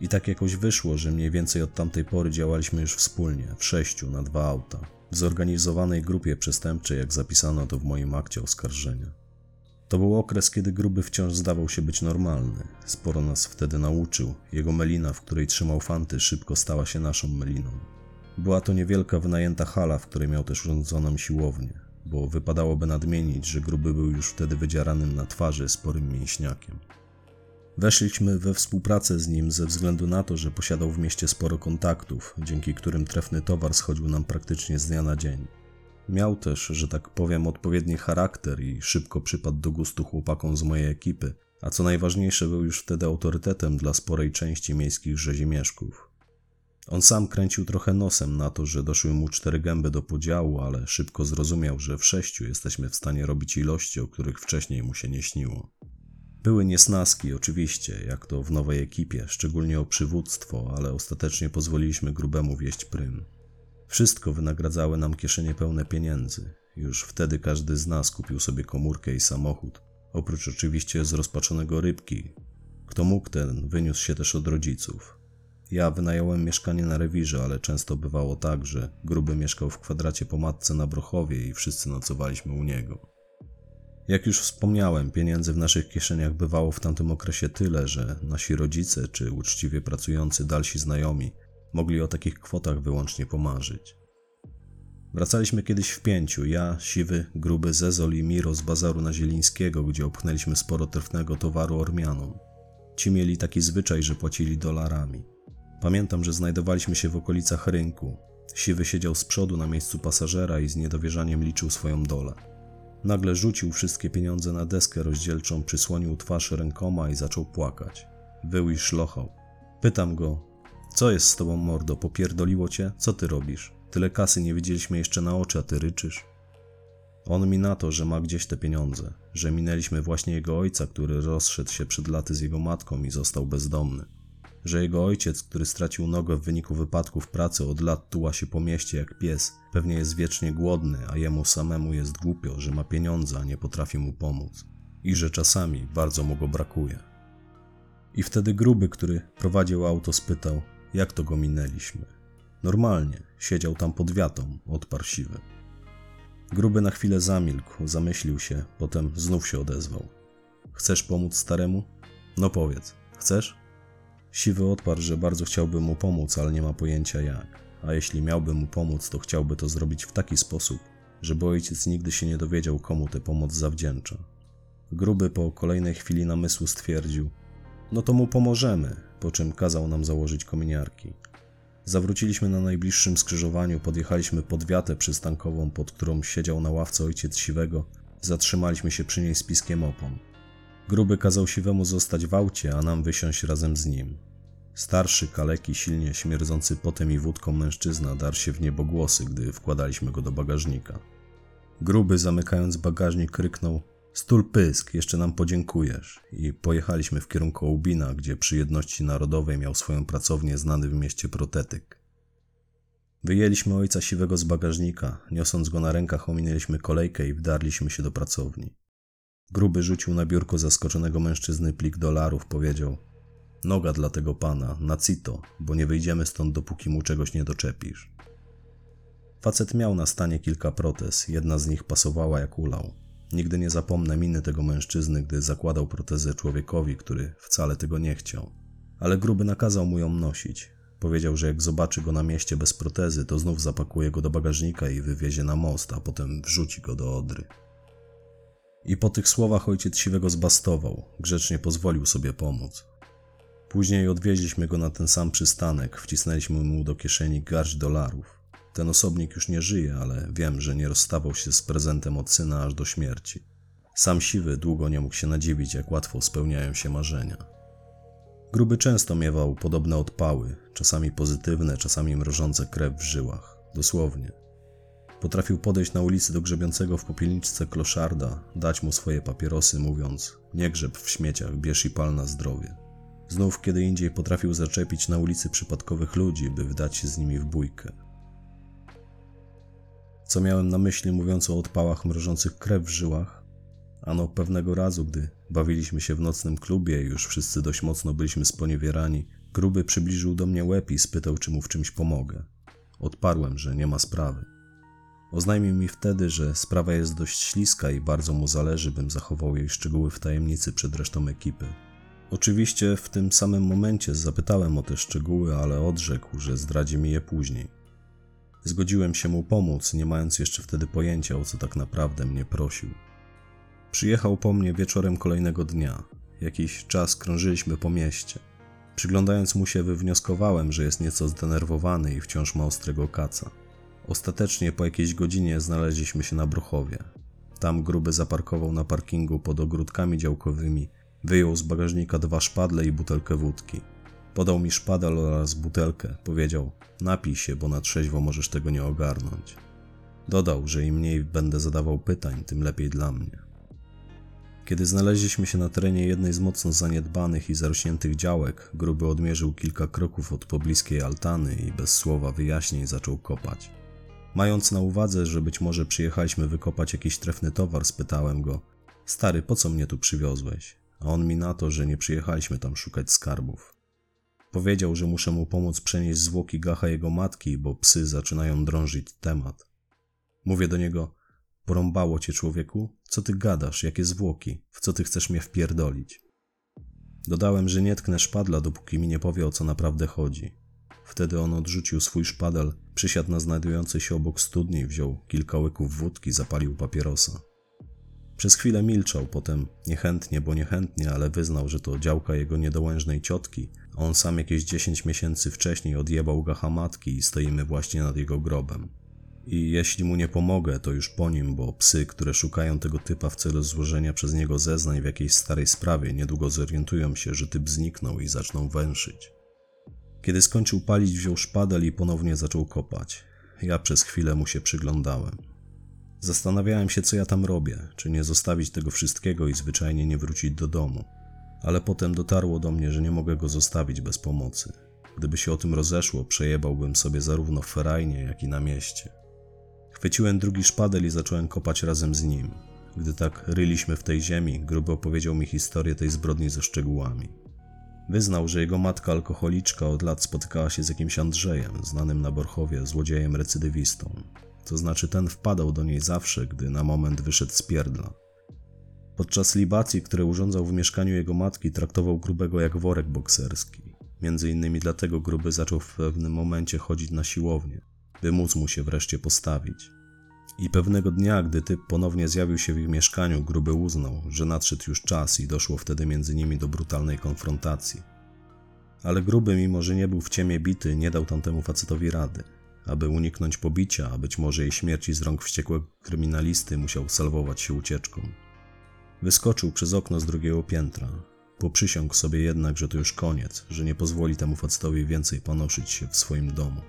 I tak jakoś wyszło, że mniej więcej od tamtej pory działaliśmy już wspólnie, w sześciu, na dwa auta, w zorganizowanej grupie przestępczej, jak zapisano to w moim akcie oskarżenia. To był okres, kiedy Gruby wciąż zdawał się być normalny. Sporo nas wtedy nauczył. Jego melina, w której trzymał fanty, szybko stała się naszą meliną. Była to niewielka wynajęta hala, w której miał też urządzoną siłownię, bo wypadałoby nadmienić, że Gruby był już wtedy wydzieranym na twarzy sporym mięśniakiem. Weszliśmy we współpracę z nim ze względu na to, że posiadał w mieście sporo kontaktów, dzięki którym trefny towar schodził nam praktycznie z dnia na dzień. Miał też, że tak powiem, odpowiedni charakter i szybko przypadł do gustu chłopakom z mojej ekipy, a co najważniejsze, był już wtedy autorytetem dla sporej części miejskich rzezimieszków. On sam kręcił trochę nosem na to, że doszły mu cztery gęby do podziału, ale szybko zrozumiał, że w sześciu jesteśmy w stanie robić ilości, o których wcześniej mu się nie śniło. Były niesnaski, oczywiście, jak to w nowej ekipie, szczególnie o przywództwo, ale ostatecznie pozwoliliśmy grubemu wieść prym. Wszystko wynagradzały nam kieszenie pełne pieniędzy. Już wtedy każdy z nas kupił sobie komórkę i samochód, oprócz oczywiście zrozpaczonego rybki. Kto mógł, ten wyniósł się też od rodziców. Ja wynająłem mieszkanie na rewirze, ale często bywało tak, że gruby mieszkał w kwadracie po matce na Brochowie i wszyscy nocowaliśmy u niego. Jak już wspomniałem, pieniędzy w naszych kieszeniach bywało w tamtym okresie tyle, że nasi rodzice czy uczciwie pracujący dalsi znajomi mogli o takich kwotach wyłącznie pomarzyć. Wracaliśmy kiedyś w pięciu, ja, Siwy, Gruby, Zezol i Miro z bazaru na Zielińskiego, gdzie opchnęliśmy sporo trefnego towaru Ormianom. Ci mieli taki zwyczaj, że płacili dolarami. Pamiętam, że znajdowaliśmy się w okolicach rynku. Siwy siedział z przodu na miejscu pasażera i z niedowierzaniem liczył swoją dolę. Nagle rzucił wszystkie pieniądze na deskę rozdzielczą, przysłonił twarz rękoma i zaczął płakać. Wył i szlochał. Pytam go, co jest z tobą, mordo? Popierdoliło cię? Co ty robisz? Tyle kasy nie widzieliśmy jeszcze na oczy, a ty ryczysz? On mi na to, że ma gdzieś te pieniądze, że minęliśmy właśnie jego ojca, który rozszedł się przed laty z jego matką i został bezdomny. Że jego ojciec, który stracił nogę w wyniku wypadku w pracy, od lat tuła się po mieście jak pies, pewnie jest wiecznie głodny, a jemu samemu jest głupio, że ma pieniądze, a nie potrafi mu pomóc. I że czasami bardzo mu go brakuje. I wtedy gruby, który prowadził auto, spytał, jak to go minęliśmy. Normalnie, siedział tam pod wiatą, odparł siwy. Gruby na chwilę zamilkł, zamyślił się, potem znów się odezwał. Chcesz pomóc staremu? No powiedz, chcesz? Siwy odparł, że bardzo chciałby mu pomóc, ale nie ma pojęcia jak. A jeśli miałby mu pomóc, to chciałby to zrobić w taki sposób, żeby ojciec nigdy się nie dowiedział, komu tę pomoc zawdzięcza. Gruby po kolejnej chwili namysłu stwierdził: No to mu pomożemy, po czym kazał nam założyć kominiarki. Zawróciliśmy na najbliższym skrzyżowaniu, podjechaliśmy pod wiatę przystankową, pod którą siedział na ławce ojciec Siwego, zatrzymaliśmy się przy niej z piskiem opon. Gruby kazał Siwemu zostać w aucie, a nam wysiąść razem z nim. Starszy, kaleki, silnie śmierdzący potem i wódką mężczyzna darł się w niebogłosy, gdy wkładaliśmy go do bagażnika. Gruby, zamykając bagażnik, kryknął Stul pysk, jeszcze nam podziękujesz. I pojechaliśmy w kierunku Ołbina, gdzie przy jedności narodowej miał swoją pracownię znany w mieście protetyk. Wyjęliśmy ojca siwego z bagażnika, niosąc go na rękach ominęliśmy kolejkę i wdarliśmy się do pracowni. Gruby rzucił na biurko zaskoczonego mężczyzny plik dolarów, powiedział Noga dla tego pana, na cito, bo nie wyjdziemy stąd, dopóki mu czegoś nie doczepisz. Facet miał na stanie kilka protez, jedna z nich pasowała jak ulał. Nigdy nie zapomnę miny tego mężczyzny, gdy zakładał protezę człowiekowi, który wcale tego nie chciał. Ale gruby nakazał mu ją nosić. Powiedział, że jak zobaczy go na mieście bez protezy, to znów zapakuje go do bagażnika i wywiezie na most, a potem wrzuci go do odry. I po tych słowach ojciec siwego zbastował, grzecznie pozwolił sobie pomóc. Później odwieźliśmy go na ten sam przystanek, wcisnęliśmy mu do kieszeni garść dolarów. Ten osobnik już nie żyje, ale wiem, że nie rozstawał się z prezentem od syna aż do śmierci. Sam siwy długo nie mógł się nadziwić, jak łatwo spełniają się marzenia. Gruby często miewał podobne odpały, czasami pozytywne, czasami mrożące krew w żyłach. Dosłownie. Potrafił podejść na ulicy do grzebiącego w popielniczce kloszarda, dać mu swoje papierosy, mówiąc: Nie grzeb w śmieciach, bierz i pal na zdrowie. Znów kiedy indziej potrafił zaczepić na ulicy przypadkowych ludzi, by wdać się z nimi w bójkę. Co miałem na myśli, mówiąc o odpałach mrożących krew w żyłach? Ano pewnego razu, gdy bawiliśmy się w nocnym klubie i już wszyscy dość mocno byliśmy sponiewierani, gruby przybliżył do mnie łeb i spytał, czy mu w czymś pomogę. Odparłem, że nie ma sprawy. Oznajmił mi wtedy, że sprawa jest dość śliska i bardzo mu zależy, bym zachował jej szczegóły w tajemnicy przed resztą ekipy. Oczywiście w tym samym momencie zapytałem o te szczegóły, ale odrzekł, że zdradzi mi je później. Zgodziłem się mu pomóc, nie mając jeszcze wtedy pojęcia, o co tak naprawdę mnie prosił. Przyjechał po mnie wieczorem kolejnego dnia. Jakiś czas krążyliśmy po mieście. Przyglądając mu się, wywnioskowałem, że jest nieco zdenerwowany i wciąż ma ostrego kaca. Ostatecznie po jakiejś godzinie znaleźliśmy się na Bruchowie. Tam gruby zaparkował na parkingu pod ogródkami działkowymi, wyjął z bagażnika dwa szpadle i butelkę wódki. Podał mi szpadel oraz butelkę, powiedział: Napij się, bo na trzeźwo możesz tego nie ogarnąć. Dodał, że im mniej będę zadawał pytań, tym lepiej dla mnie. Kiedy znaleźliśmy się na terenie jednej z mocno zaniedbanych i zarośniętych działek, gruby odmierzył kilka kroków od pobliskiej altany i bez słowa wyjaśnień zaczął kopać. Mając na uwadze, że być może przyjechaliśmy wykopać jakiś trefny towar, spytałem go: Stary, po co mnie tu przywiozłeś? A on mi na to, że nie przyjechaliśmy tam szukać skarbów. Powiedział, że muszę mu pomóc przenieść zwłoki gacha jego matki, bo psy zaczynają drążyć temat. Mówię do niego: Porąbało cię, człowieku? Co ty gadasz? Jakie zwłoki? W co ty chcesz mnie wpierdolić? Dodałem, że nie tknę szpadla, dopóki mi nie powie, o co naprawdę chodzi. Wtedy on odrzucił swój szpadel, przysiadł na znajdującej się obok studni, wziął kilka łyków wódki, zapalił papierosa. Przez chwilę milczał, potem niechętnie, bo niechętnie, ale wyznał, że to działka jego niedołężnej ciotki, on sam jakieś 10 miesięcy wcześniej odjebał gacha matki i stoimy właśnie nad jego grobem. I jeśli mu nie pomogę, to już po nim, bo psy, które szukają tego typa w celu złożenia przez niego zeznań w jakiejś starej sprawie, niedługo zorientują się, że typ zniknął i zaczną węszyć. Kiedy skończył palić, wziął szpadel i ponownie zaczął kopać. Ja przez chwilę mu się przyglądałem. Zastanawiałem się, co ja tam robię, czy nie zostawić tego wszystkiego i zwyczajnie nie wrócić do domu. Ale potem dotarło do mnie, że nie mogę go zostawić bez pomocy. Gdyby się o tym rozeszło, przejebałbym sobie zarówno w ferajnie, jak i na mieście. Chwyciłem drugi szpadel i zacząłem kopać razem z nim. Gdy tak ryliśmy w tej ziemi, grubo opowiedział mi historię tej zbrodni ze szczegółami. Wyznał, że jego matka alkoholiczka od lat spotykała się z jakimś Andrzejem, znanym na Borchowie złodziejem recydywistą. To znaczy ten wpadał do niej zawsze, gdy na moment wyszedł z pierdla. Podczas libacji, które urządzał w mieszkaniu jego matki, traktował grubego jak worek bokserski. Między innymi dlatego gruby zaczął w pewnym momencie chodzić na siłownię, by móc mu się wreszcie postawić. I pewnego dnia, gdy typ ponownie zjawił się w ich mieszkaniu, gruby uznał, że nadszedł już czas i doszło wtedy między nimi do brutalnej konfrontacji. Ale gruby, mimo że nie był w ciemię bity, nie dał tamtemu facetowi rady. Aby uniknąć pobicia, a być może jej śmierci z rąk wściekłego kryminalisty, musiał salwować się ucieczką. Wyskoczył przez okno z drugiego piętra. Poprzysiągł sobie jednak, że to już koniec, że nie pozwoli temu facetowi więcej panoszyć się w swoim domu.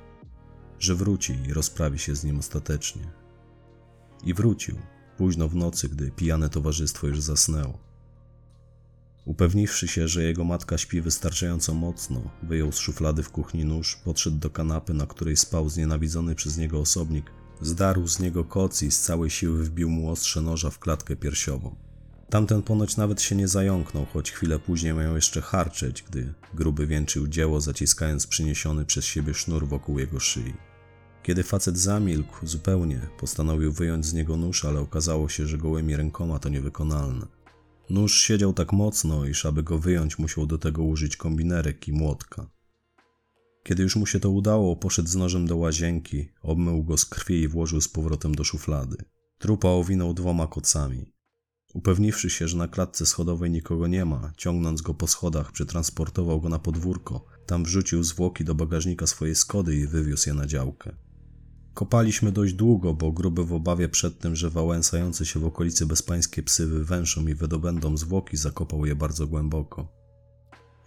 Że wróci i rozprawi się z nim ostatecznie. I wrócił, późno w nocy, gdy pijane towarzystwo już zasnęło. Upewniwszy się, że jego matka śpi wystarczająco mocno, wyjął z szuflady w kuchni nóż, podszedł do kanapy, na której spał znienawidzony przez niego osobnik, zdarł z niego koc i z całej siły wbił mu ostrze noża w klatkę piersiową. Tamten ponoć nawet się nie zająknął, choć chwilę później miał jeszcze harczeć, gdy gruby wieńczył dzieło, zaciskając przyniesiony przez siebie sznur wokół jego szyi. Kiedy facet zamilkł zupełnie, postanowił wyjąć z niego nóż, ale okazało się, że gołymi rękoma to niewykonalne. Nóż siedział tak mocno, iż aby go wyjąć, musiał do tego użyć kombinerek i młotka. Kiedy już mu się to udało, poszedł z nożem do łazienki, obmył go z krwi i włożył z powrotem do szuflady. Trupa owinął dwoma kocami. Upewniwszy się, że na klatce schodowej nikogo nie ma, ciągnąc go po schodach, przetransportował go na podwórko. Tam wrzucił zwłoki do bagażnika swojej skody i wywiózł je na działkę. Kopaliśmy dość długo, bo gruby w obawie przed tym, że wałęsające się w okolicy bezpańskie psy wywęszą i wydobędą zwłoki, zakopał je bardzo głęboko.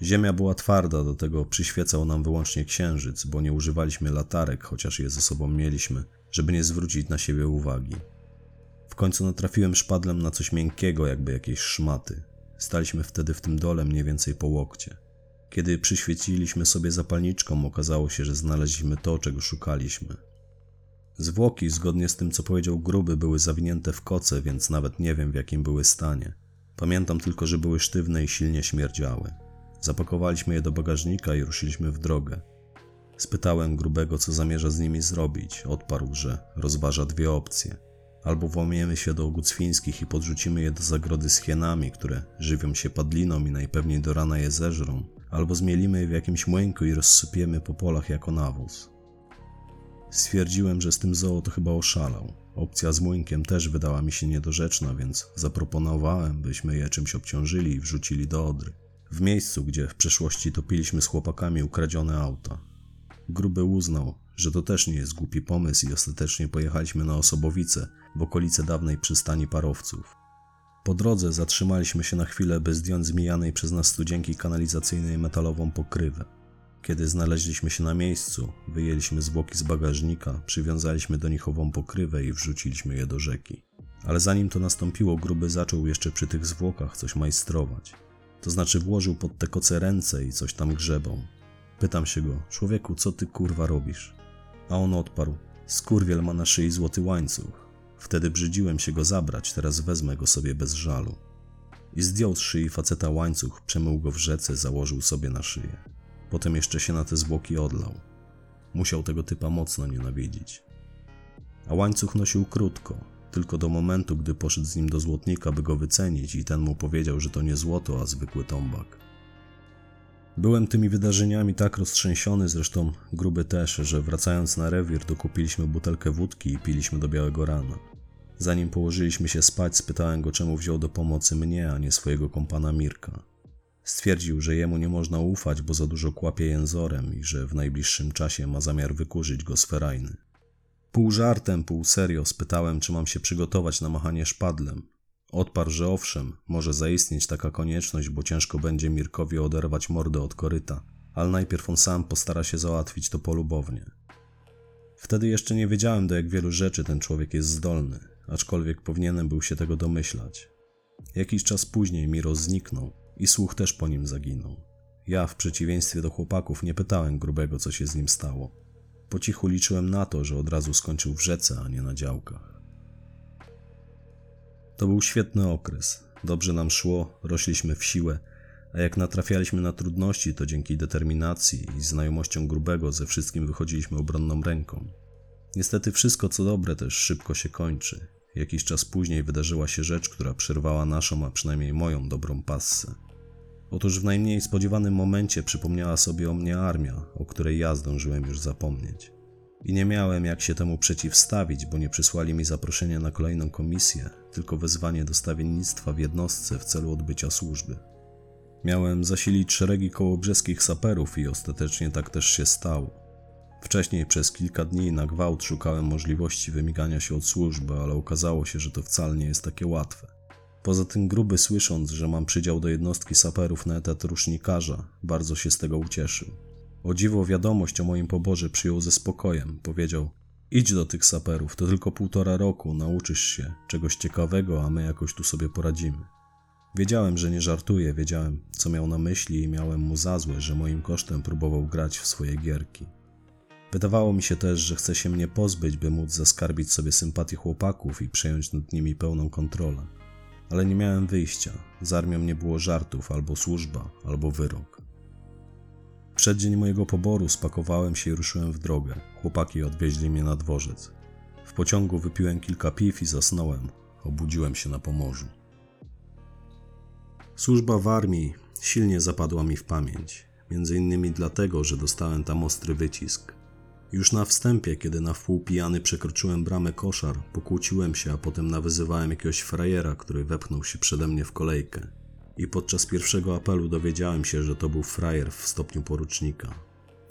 Ziemia była twarda, do tego przyświecał nam wyłącznie księżyc, bo nie używaliśmy latarek, chociaż je ze sobą mieliśmy, żeby nie zwrócić na siebie uwagi. W końcu natrafiłem szpadlem na coś miękkiego, jakby jakieś szmaty. Staliśmy wtedy w tym dole mniej więcej po łokcie. Kiedy przyświeciliśmy sobie zapalniczką, okazało się, że znaleźliśmy to, czego szukaliśmy. Zwłoki, zgodnie z tym, co powiedział Gruby, były zawinięte w koce, więc nawet nie wiem, w jakim były stanie. Pamiętam tylko, że były sztywne i silnie śmierdziały. Zapakowaliśmy je do bagażnika i ruszyliśmy w drogę. Spytałem Grubego, co zamierza z nimi zrobić. Odparł, że rozważa dwie opcje. Albo włamiemy się do świńskich i podrzucimy je do zagrody z hienami, które żywią się padliną i najpewniej do rana je zeżrą, albo zmielimy je w jakimś młynku i rozsypiemy po polach jako nawóz. Stwierdziłem, że z tym zoo to chyba oszalał. Opcja z młynkiem też wydała mi się niedorzeczna, więc zaproponowałem, byśmy je czymś obciążyli i wrzucili do Odry. W miejscu, gdzie w przeszłości topiliśmy z chłopakami ukradzione auta. Gruby uznał, że to też nie jest głupi pomysł i ostatecznie pojechaliśmy na Osobowice, w okolice dawnej przystani parowców. Po drodze zatrzymaliśmy się na chwilę, by zdjąć z mijanej przez nas studzienki kanalizacyjnej metalową pokrywę. Kiedy znaleźliśmy się na miejscu, wyjęliśmy zwłoki z bagażnika, przywiązaliśmy do nich ową pokrywę i wrzuciliśmy je do rzeki. Ale zanim to nastąpiło, Gruby zaczął jeszcze przy tych zwłokach coś majstrować. To znaczy włożył pod te koce ręce i coś tam grzebał. Pytam się go, człowieku, co ty kurwa robisz? A on odparł, skurwiel ma na szyi złoty łańcuch. Wtedy brzydziłem się go zabrać, teraz wezmę go sobie bez żalu. I zdjął z szyi faceta łańcuch, przemył go w rzece, założył sobie na szyję. Potem jeszcze się na te zwłoki odlał. Musiał tego typa mocno nienawidzić. A łańcuch nosił krótko, tylko do momentu, gdy poszedł z nim do złotnika, by go wycenić i ten mu powiedział, że to nie złoto, a zwykły tombak. Byłem tymi wydarzeniami tak roztrzęsiony, zresztą gruby też, że wracając na rewir dokupiliśmy butelkę wódki i piliśmy do białego rana. Zanim położyliśmy się spać, spytałem go, czemu wziął do pomocy mnie, a nie swojego kompana Mirka. Stwierdził, że jemu nie można ufać, bo za dużo kłapie jęzorem i że w najbliższym czasie ma zamiar wykurzyć go z ferajny. Pół żartem, pół serio spytałem, czy mam się przygotować na machanie szpadlem. Odparł, że owszem, może zaistnieć taka konieczność, bo ciężko będzie Mirkowi oderwać mordę od koryta, ale najpierw on sam postara się załatwić to polubownie. Wtedy jeszcze nie wiedziałem, do jak wielu rzeczy ten człowiek jest zdolny, aczkolwiek powinienem był się tego domyślać. Jakiś czas później Miro zniknął i słuch też po nim zaginął. Ja, w przeciwieństwie do chłopaków, nie pytałem grubego, co się z nim stało. Po cichu liczyłem na to, że od razu skończył w rzece, a nie na działkach. To był świetny okres. Dobrze nam szło, rośliśmy w siłę, a jak natrafialiśmy na trudności, to dzięki determinacji i znajomściom grubego ze wszystkim wychodziliśmy obronną ręką. Niestety wszystko co dobre też szybko się kończy. Jakiś czas później wydarzyła się rzecz, która przerwała naszą, a przynajmniej moją dobrą passę. Otóż w najmniej spodziewanym momencie przypomniała sobie o mnie armia, o której ja zdążyłem już zapomnieć. I nie miałem jak się temu przeciwstawić, bo nie przysłali mi zaproszenia na kolejną komisję, tylko wezwanie do stawiennictwa w jednostce w celu odbycia służby. Miałem zasilić szeregi kołobrzeskich saperów i ostatecznie tak też się stało. Wcześniej przez kilka dni na gwałt szukałem możliwości wymigania się od służby, ale okazało się, że to wcale nie jest takie łatwe. Poza tym gruby słysząc, że mam przydział do jednostki saperów na etat rusznikarza, bardzo się z tego ucieszył. O dziwo wiadomość o moim poborze przyjął ze spokojem. Powiedział: Idź do tych saperów, to tylko półtora roku, nauczysz się czegoś ciekawego, a my jakoś tu sobie poradzimy. Wiedziałem, że nie żartuje, wiedziałem, co miał na myśli i miałem mu za złe, że moim kosztem próbował grać w swoje gierki. Wydawało mi się też, że chce się mnie pozbyć, by móc zaskarbić sobie sympatię chłopaków i przejąć nad nimi pełną kontrolę. Ale nie miałem wyjścia. Z armią nie było żartów, albo służba, albo wyrok. Przeddzień mojego poboru spakowałem się i ruszyłem w drogę. Chłopaki odwieźli mnie na dworzec. W pociągu wypiłem kilka piw i zasnąłem. Obudziłem się na Pomorzu. Służba w armii silnie zapadła mi w pamięć. Między innymi dlatego, że dostałem tam ostry wycisk. Już na wstępie, kiedy na wpół pijany przekroczyłem bramę koszar, pokłóciłem się, a potem nawyzywałem jakiegoś frajera, który wepchnął się przede mnie w kolejkę. I podczas pierwszego apelu dowiedziałem się, że to był frajer w stopniu porucznika.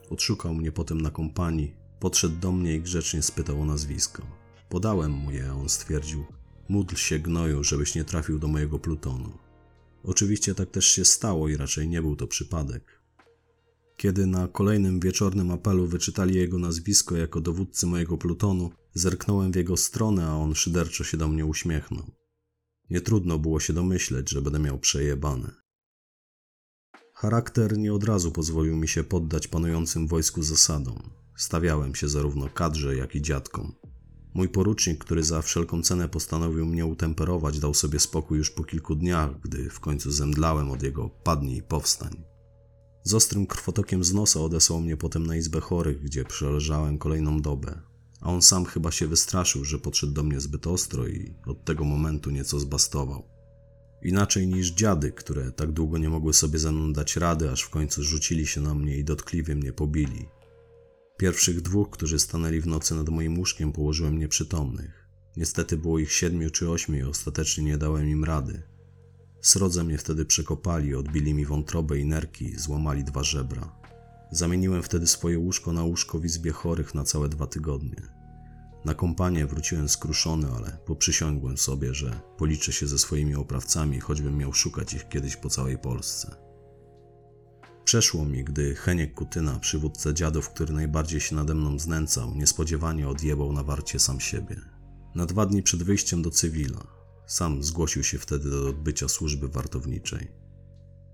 Odszukał mnie potem na kompanii, Podszedł do mnie i grzecznie spytał o nazwisko. Podałem mu je, a on stwierdził: Módl się gnoju, żebyś nie trafił do mojego plutonu. Oczywiście tak też się stało i raczej nie był to przypadek. Kiedy na kolejnym wieczornym apelu wyczytali jego nazwisko jako dowódcy mojego plutonu, zerknąłem w jego stronę, a on szyderczo się do mnie uśmiechnął. Nie trudno było się domyśleć, że będę miał przejebane. Charakter nie od razu pozwolił mi się poddać panującym wojsku zasadom. Stawiałem się zarówno kadrze, jak i dziadkom. Mój porucznik, który za wszelką cenę postanowił mnie utemperować, dał sobie spokój już po kilku dniach, gdy w końcu zemdlałem od jego padnij i powstań. Z ostrym krwotokiem z nosa odesłał mnie potem na izbę chorych, gdzie przeleżałem kolejną dobę. A on sam chyba się wystraszył, że podszedł do mnie zbyt ostro i od tego momentu nieco zbastował. Inaczej niż dziady, które tak długo nie mogły sobie ze mną dać rady, aż w końcu rzucili się na mnie i dotkliwie mnie pobili. Pierwszych dwóch, którzy stanęli w nocy nad moim łóżkiem, położyłem nieprzytomnych. Niestety było ich siedmiu czy ośmiu i ostatecznie nie dałem im rady. Srodze mnie wtedy przekopali, odbili mi wątrobę i nerki, złamali dwa żebra. Zamieniłem wtedy swoje łóżko na łóżko w izbie chorych na całe dwa tygodnie. Na kompanię wróciłem skruszony, ale poprzysiągłem sobie, że policzę się ze swoimi oprawcami, choćbym miał szukać ich kiedyś po całej Polsce. Przeszło mi, gdy Heniek Kutyna, przywódca dziadów, który najbardziej się nade mną znęcał, niespodziewanie odjebał na warcie sam siebie. Na dwa dni przed wyjściem do cywila. Sam zgłosił się wtedy do odbycia służby wartowniczej.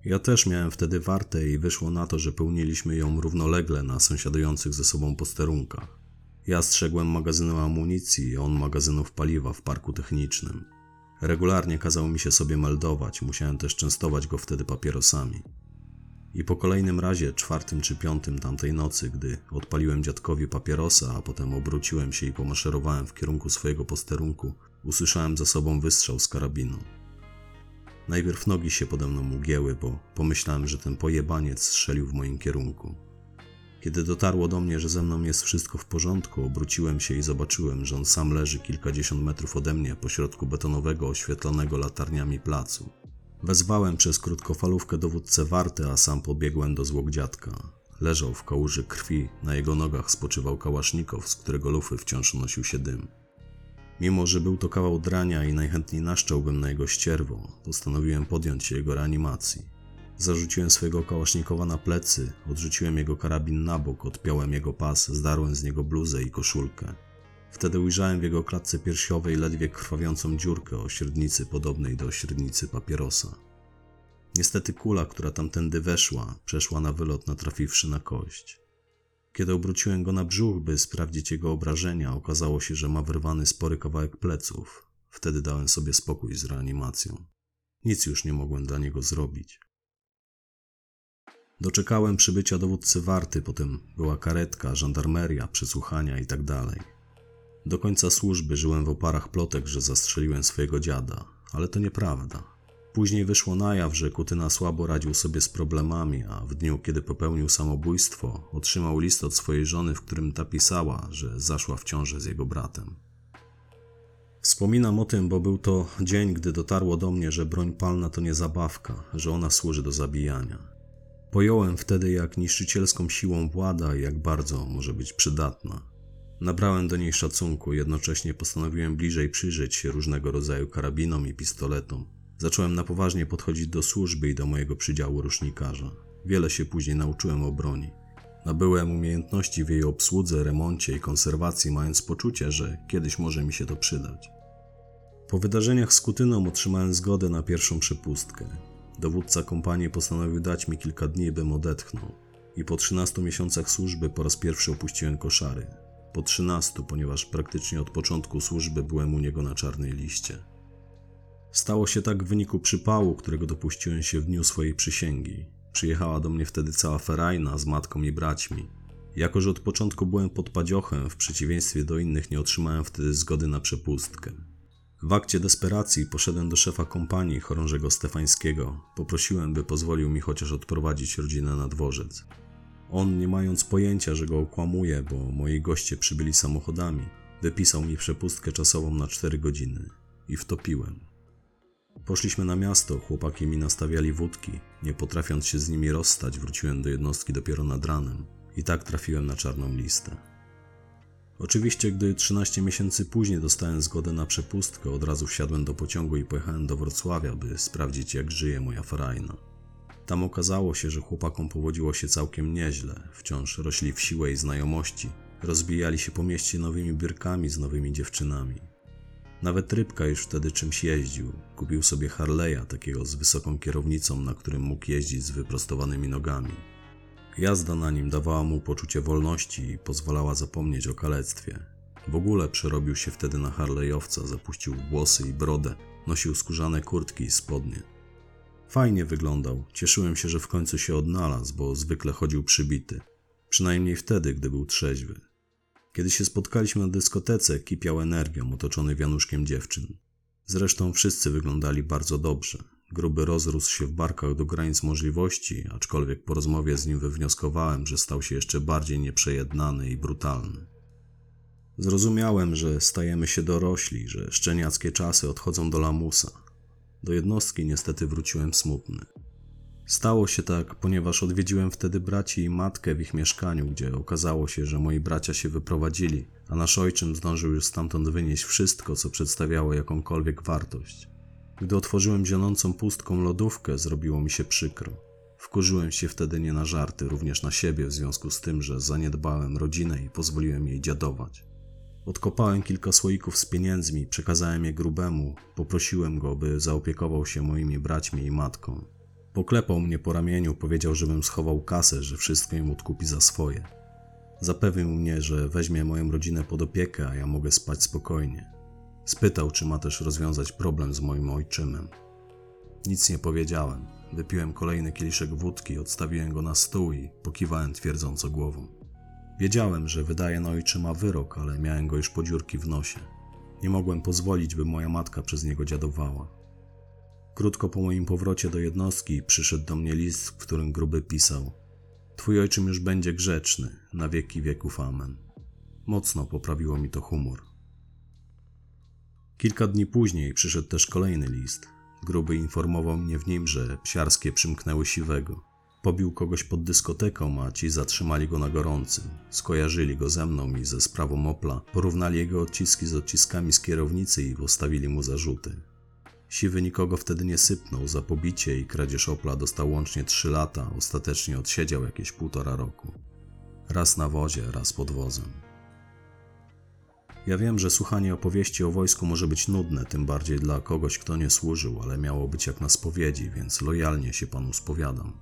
Ja też miałem wtedy wartę i wyszło na to, że pełniliśmy ją równolegle na sąsiadujących ze sobą posterunkach. Ja strzegłem magazynu amunicji, a on magazynów paliwa w parku technicznym. Regularnie kazał mi się sobie meldować, musiałem też częstować go wtedy papierosami. I po kolejnym razie, czwartym czy piątym tamtej nocy, gdy odpaliłem dziadkowi papierosa, a potem obróciłem się i pomaszerowałem w kierunku swojego posterunku, usłyszałem za sobą wystrzał z karabinu. Najpierw nogi się pode mną ugięły, bo pomyślałem, że ten pojebaniec strzelił w moim kierunku. Kiedy dotarło do mnie, że ze mną jest wszystko w porządku, obróciłem się i zobaczyłem, że on sam leży kilkadziesiąt metrów ode mnie pośrodku betonowego, oświetlonego latarniami placu. Wezwałem przez krótkofalówkę dowódcę warty, a sam pobiegłem do zwłok dziadka. Leżał w kałuży krwi, na jego nogach spoczywał kałasznikow, z którego lufy wciąż unosił się dym. Mimo, że był to kawał drania i najchętniej naszczałbym na jego ścierwo, postanowiłem podjąć się jego reanimacji. Zarzuciłem swojego kałasznikowa na plecy, odrzuciłem jego karabin na bok, odpiąłem jego pas, zdarłem z niego bluzę i koszulkę. Wtedy ujrzałem w jego klatce piersiowej ledwie krwawiącą dziurkę o średnicy podobnej do średnicy papierosa. Niestety kula, która tamtędy weszła, przeszła na wylot natrafiwszy na kość. Kiedy obróciłem go na brzuch, by sprawdzić jego obrażenia, okazało się, że ma wyrwany spory kawałek pleców. Wtedy dałem sobie spokój z reanimacją. Nic już nie mogłem dla niego zrobić. Doczekałem przybycia dowódcy warty, potem była karetka, żandarmeria, przesłuchania itd. Tak Do końca służby żyłem w oparach plotek, że zastrzeliłem swojego dziada, ale to nieprawda. Później wyszło na jaw, że Kutyna słabo radził sobie z problemami, a w dniu, kiedy popełnił samobójstwo, otrzymał list od swojej żony, w którym ta pisała, że zaszła w ciążę z jego bratem. Wspominam o tym, bo był to dzień, gdy dotarło do mnie, że broń palna to nie zabawka, że ona służy do zabijania. Pojąłem wtedy, jak niszczycielską siłą włada i jak bardzo może być przydatna. Nabrałem do niej szacunku, jednocześnie postanowiłem bliżej przyjrzeć się różnego rodzaju karabinom i pistoletom. Zacząłem na poważnie podchodzić do służby i do mojego przydziału rusznikarza. Wiele się później nauczyłem o broni. Nabyłem umiejętności w jej obsłudze, remoncie i konserwacji, mając poczucie, że kiedyś może mi się to przydać. Po wydarzeniach z Kutyną otrzymałem zgodę na pierwszą przepustkę. Dowódca kompanii postanowił dać mi kilka dni, bym odetchnął. I po 13 miesiącach służby po raz pierwszy opuściłem koszary. Po 13, ponieważ praktycznie od początku służby byłem u niego na czarnej liście. Stało się tak w wyniku przypału, którego dopuściłem się w dniu swojej przysięgi. Przyjechała do mnie wtedy cała ferajna z matką i braćmi. Jako, że od początku byłem pod padziochem, w przeciwieństwie do innych nie otrzymałem wtedy zgody na przepustkę. W akcie desperacji poszedłem do szefa kompanii chorążego Stefańskiego. Poprosiłem, by pozwolił mi chociaż odprowadzić rodzinę na dworzec. On, nie mając pojęcia, że go okłamuje, bo moi goście przybyli samochodami, wypisał mi przepustkę czasową na 4 godziny i wtopiłem. Poszliśmy na miasto, chłopaki mi nastawiali wódki. Nie potrafiąc się z nimi rozstać, wróciłem do jednostki dopiero nad ranem i tak trafiłem na czarną listę. Oczywiście, gdy 13 miesięcy później dostałem zgodę na przepustkę, od razu wsiadłem do pociągu i pojechałem do Wrocławia, by sprawdzić, jak żyje moja farajna. Tam okazało się, że chłopakom powodziło się całkiem nieźle, wciąż rośli w siłę i znajomości, rozbijali się po mieście nowymi biurkami z nowymi dziewczynami. Nawet Rybka już wtedy czymś jeździł. Kupił sobie Harley'a, takiego z wysoką kierownicą, na którym mógł jeździć z wyprostowanymi nogami. Jazda na nim dawała mu poczucie wolności i pozwalała zapomnieć o kalectwie. W ogóle przerobił się wtedy na Harley'owca, zapuścił włosy i brodę, nosił skórzane kurtki i spodnie. Fajnie wyglądał, cieszyłem się, że w końcu się odnalazł, bo zwykle chodził przybity. Przynajmniej wtedy, gdy był trzeźwy. Kiedy się spotkaliśmy na dyskotece, kipiał energią, otoczony wianuszkiem dziewczyn. Zresztą wszyscy wyglądali bardzo dobrze. Gruby rozrósł się w barkach do granic możliwości, aczkolwiek po rozmowie z nim wywnioskowałem, że stał się jeszcze bardziej nieprzejednany i brutalny. Zrozumiałem, że stajemy się dorośli, że szczeniackie czasy odchodzą do lamusa. Do jednostki niestety wróciłem smutny. Stało się tak, ponieważ odwiedziłem wtedy braci i matkę w ich mieszkaniu, gdzie okazało się, że moi bracia się wyprowadzili, a nasz ojczym zdążył już stamtąd wynieść wszystko, co przedstawiało jakąkolwiek wartość. Gdy otworzyłem zionącą pustką lodówkę, zrobiło mi się przykro. Wkurzyłem się wtedy nie na żarty, również na siebie w związku z tym, że zaniedbałem rodzinę i pozwoliłem jej dziadować. Odkopałem kilka słoików z pieniędzmi, przekazałem je grubemu, poprosiłem go, by zaopiekował się moimi braćmi i matką. Poklepał mnie po ramieniu, powiedział, żebym schował kasę, że wszystko im odkupi za swoje. Zapewnił mnie, że weźmie moją rodzinę pod opiekę, a ja mogę spać spokojnie. Spytał, czy ma też rozwiązać problem z moim ojczymem. Nic nie powiedziałem. Wypiłem kolejny kieliszek wódki, odstawiłem go na stół i pokiwałem twierdząco głową. Wiedziałem, że wydaje na ojczyma wyrok, ale miałem go już po dziurki w nosie. Nie mogłem pozwolić, by moja matka przez niego dziadowała. Krótko po moim powrocie do jednostki przyszedł do mnie list, w którym gruby pisał: Twój ojczym już będzie grzeczny, na wieki wieków amen. Mocno poprawiło mi to humor. Kilka dni później przyszedł też kolejny list. Gruby informował mnie w nim, że psiarskie przymknęły siwego. Pobił kogoś pod dyskoteką, a ci zatrzymali go na gorącym. Skojarzyli go ze mną i ze sprawą Opla, porównali jego odciski z odciskami z kierownicy i postawili mu zarzuty. Siwy nikogo wtedy nie sypnął, za pobicie i kradzież Opla dostał łącznie 3 lata, ostatecznie odsiedział jakieś półtora roku. Raz na wozie, raz pod wozem. Ja wiem, że słuchanie opowieści o wojsku może być nudne, tym bardziej dla kogoś, kto nie służył, ale miało być jak na spowiedzi, więc lojalnie się panu spowiadam.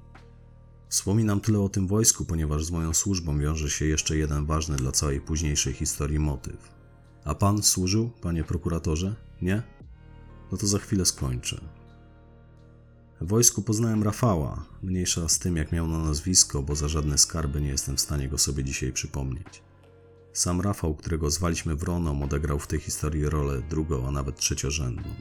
Wspominam tyle o tym wojsku, ponieważ z moją służbą wiąże się jeszcze jeden ważny dla całej późniejszej historii motyw. A pan służył, panie prokuratorze? Nie? No to za chwilę skończę. W wojsku poznałem Rafała, mniejsza z tym, jak miał na nazwisko, bo za żadne skarby nie jestem w stanie go sobie dzisiaj przypomnieć. Sam Rafał, którego zwaliśmy Wroną, odegrał w tej historii rolę drugą, a nawet trzeciorzędną.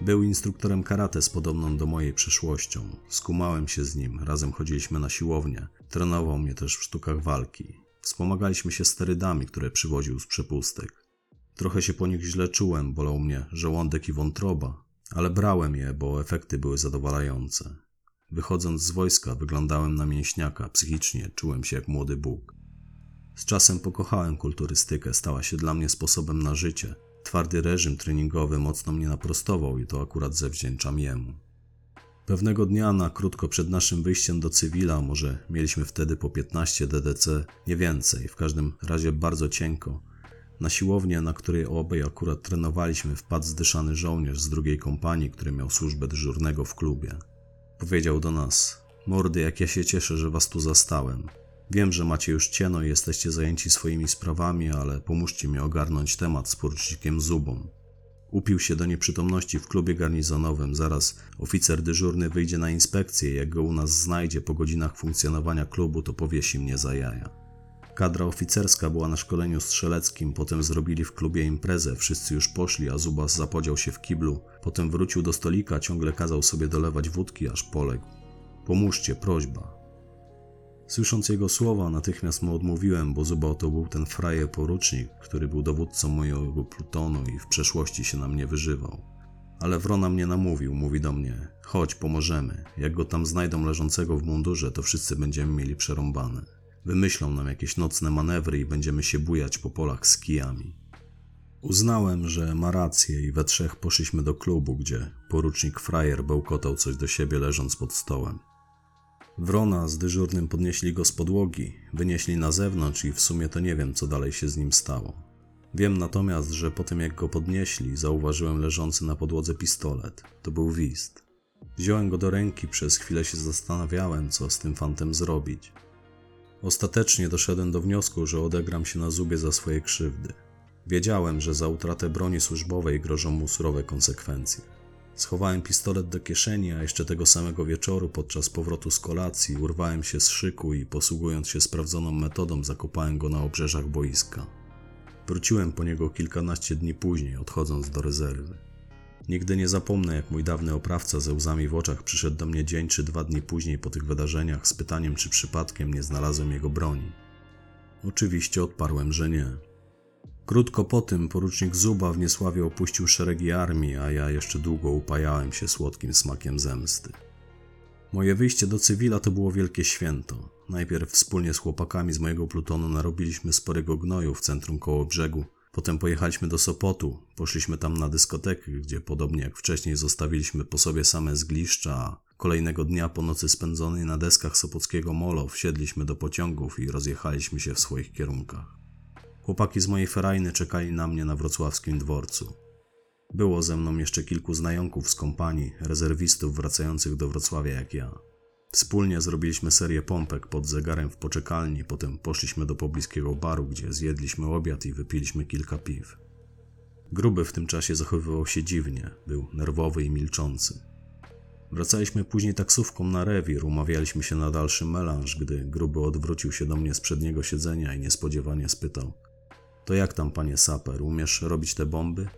Był instruktorem karate z podobną do mojej przeszłością. Skumałem się z nim, razem chodziliśmy na siłownię. Trenował mnie też w sztukach walki. Wspomagaliśmy się sterydami, które przywoził z przepustek. Trochę się po nich źle czułem, bolał mnie żołądek i wątroba, ale brałem je, bo efekty były zadowalające. Wychodząc z wojska, wyglądałem na mięśniaka, psychicznie czułem się jak młody Bóg. Z czasem pokochałem kulturystykę, stała się dla mnie sposobem na życie. Twardy reżim treningowy mocno mnie naprostował i to akurat zawdzięczam jemu. Pewnego dnia, na krótko przed naszym wyjściem do cywila, może mieliśmy wtedy po 15 DDC, nie więcej, w każdym razie bardzo cienko, na siłownię, na której obaj akurat trenowaliśmy, wpadł zdyszany żołnierz z drugiej kompanii, który miał służbę dyżurnego w klubie. Powiedział do nas: Mordy, jak ja się cieszę, że was tu zastałem. Wiem, że macie już cieno i jesteście zajęci swoimi sprawami, ale pomóżcie mi ogarnąć temat z porucznikiem Zubą. Upił się do nieprzytomności w klubie garnizonowym. Zaraz oficer dyżurny wyjdzie na inspekcję. Jak go u nas znajdzie po godzinach funkcjonowania klubu, to powiesi mnie za jaja. Kadra oficerska była na szkoleniu strzeleckim, potem zrobili w klubie imprezę, wszyscy już poszli, a Zubas zapodział się w kiblu. Potem wrócił do stolika, ciągle kazał sobie dolewać wódki, aż poległ. Pomóżcie, prośba. Słysząc jego słowa, natychmiast mu odmówiłem, bo Zuba to był ten frajer porucznik, który był dowódcą mojego plutonu i w przeszłości się na mnie wyżywał. Ale Wrona mnie namówił, mówi do mnie: Chodź, pomożemy. Jak go tam znajdą leżącego w mundurze, to wszyscy będziemy mieli przerąbane. Wymyślą nam jakieś nocne manewry i będziemy się bujać po polach z kijami. Uznałem, że ma rację i we trzech poszliśmy do klubu, gdzie porucznik Frajer bełkotał coś do siebie leżąc pod stołem. Wrona z dyżurnym podnieśli go z podłogi, wynieśli na zewnątrz i w sumie to nie wiem, co dalej się z nim stało. Wiem natomiast, że po tym jak go podnieśli, zauważyłem leżący na podłodze pistolet. To był wist. Wziąłem go do ręki, przez chwilę się zastanawiałem, co z tym fantem zrobić. Ostatecznie doszedłem do wniosku, że odegram się na zubie za swoje krzywdy. Wiedziałem, że za utratę broni służbowej grożą mu surowe konsekwencje. Schowałem pistolet do kieszeni, a jeszcze tego samego wieczoru podczas powrotu z kolacji urwałem się z szyku i posługując się sprawdzoną metodą zakopałem go na obrzeżach boiska. Wróciłem po niego kilkanaście dni później, odchodząc do rezerwy. Nigdy nie zapomnę, jak mój dawny oprawca ze łzami w oczach przyszedł do mnie dzień czy dwa dni później po tych wydarzeniach z pytaniem, czy przypadkiem nie znalazłem jego broni. Oczywiście odparłem, że nie. Krótko po tym porucznik Zuba w Niesławie opuścił szeregi armii, a ja jeszcze długo upajałem się słodkim smakiem zemsty. Moje wyjście do cywila to było wielkie święto. Najpierw wspólnie z chłopakami z mojego plutonu narobiliśmy sporego gnoju w centrum koło brzegu. Potem pojechaliśmy do Sopotu, poszliśmy tam na dyskotekę, gdzie podobnie jak wcześniej zostawiliśmy po sobie same zgliszcza, kolejnego dnia po nocy spędzonej na deskach sopockiego molo wsiedliśmy do pociągów i rozjechaliśmy się w swoich kierunkach. Chłopaki z mojej ferajny czekali na mnie na wrocławskim dworcu. Było ze mną jeszcze kilku znajomków z kompanii, rezerwistów wracających do Wrocławia jak ja. Wspólnie zrobiliśmy serię pompek pod zegarem w poczekalni, potem poszliśmy do pobliskiego baru, gdzie zjedliśmy obiad i wypiliśmy kilka piw. Gruby w tym czasie zachowywał się dziwnie, był nerwowy i milczący. Wracaliśmy później taksówką na rewir, umawialiśmy się na dalszy melanż, gdy Gruby odwrócił się do mnie z przedniego siedzenia i niespodziewanie spytał – to jak tam, panie saper, umiesz robić te bomby?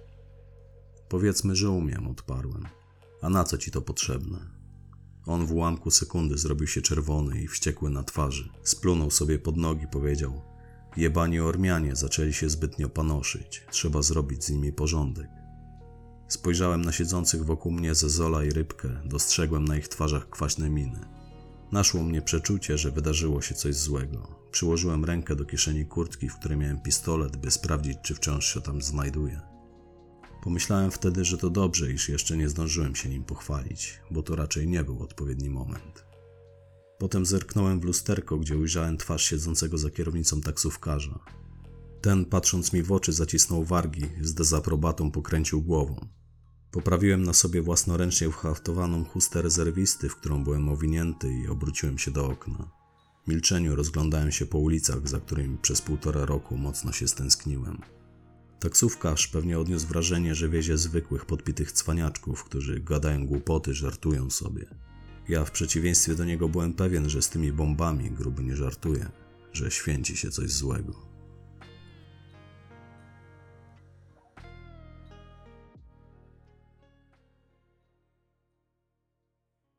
Powiedzmy, że umiem, odparłem. A na co ci to potrzebne? On w ułamku sekundy zrobił się czerwony i wściekły na twarzy. Splunął sobie pod nogi, powiedział: Jebani Ormianie zaczęli się zbytnio panoszyć. Trzeba zrobić z nimi porządek. Spojrzałem na siedzących wokół mnie Zezola i Rybkę. Dostrzegłem na ich twarzach kwaśne miny. Naszło mnie przeczucie, że wydarzyło się coś złego. Przyłożyłem rękę do kieszeni kurtki, w której miałem pistolet, by sprawdzić, czy wciąż się tam znajduje. Pomyślałem wtedy, że to dobrze, iż jeszcze nie zdążyłem się nim pochwalić, bo to raczej nie był odpowiedni moment. Potem zerknąłem w lusterko, gdzie ujrzałem twarz siedzącego za kierownicą taksówkarza. Ten, patrząc mi w oczy, zacisnął wargi, z dezaprobatą pokręcił głową. Poprawiłem na sobie własnoręcznie whaftowaną chustę rezerwisty, w którą byłem owinięty i obróciłem się do okna. W milczeniu rozglądałem się po ulicach, za którymi przez półtora roku mocno się stęskniłem. Taksówkarz pewnie odniósł wrażenie, że wiezie zwykłych, podpitych cwaniaczków, którzy gadają głupoty, żartują sobie. Ja w przeciwieństwie do niego byłem pewien, że z tymi bombami gruby nie żartuje, że święci się coś złego.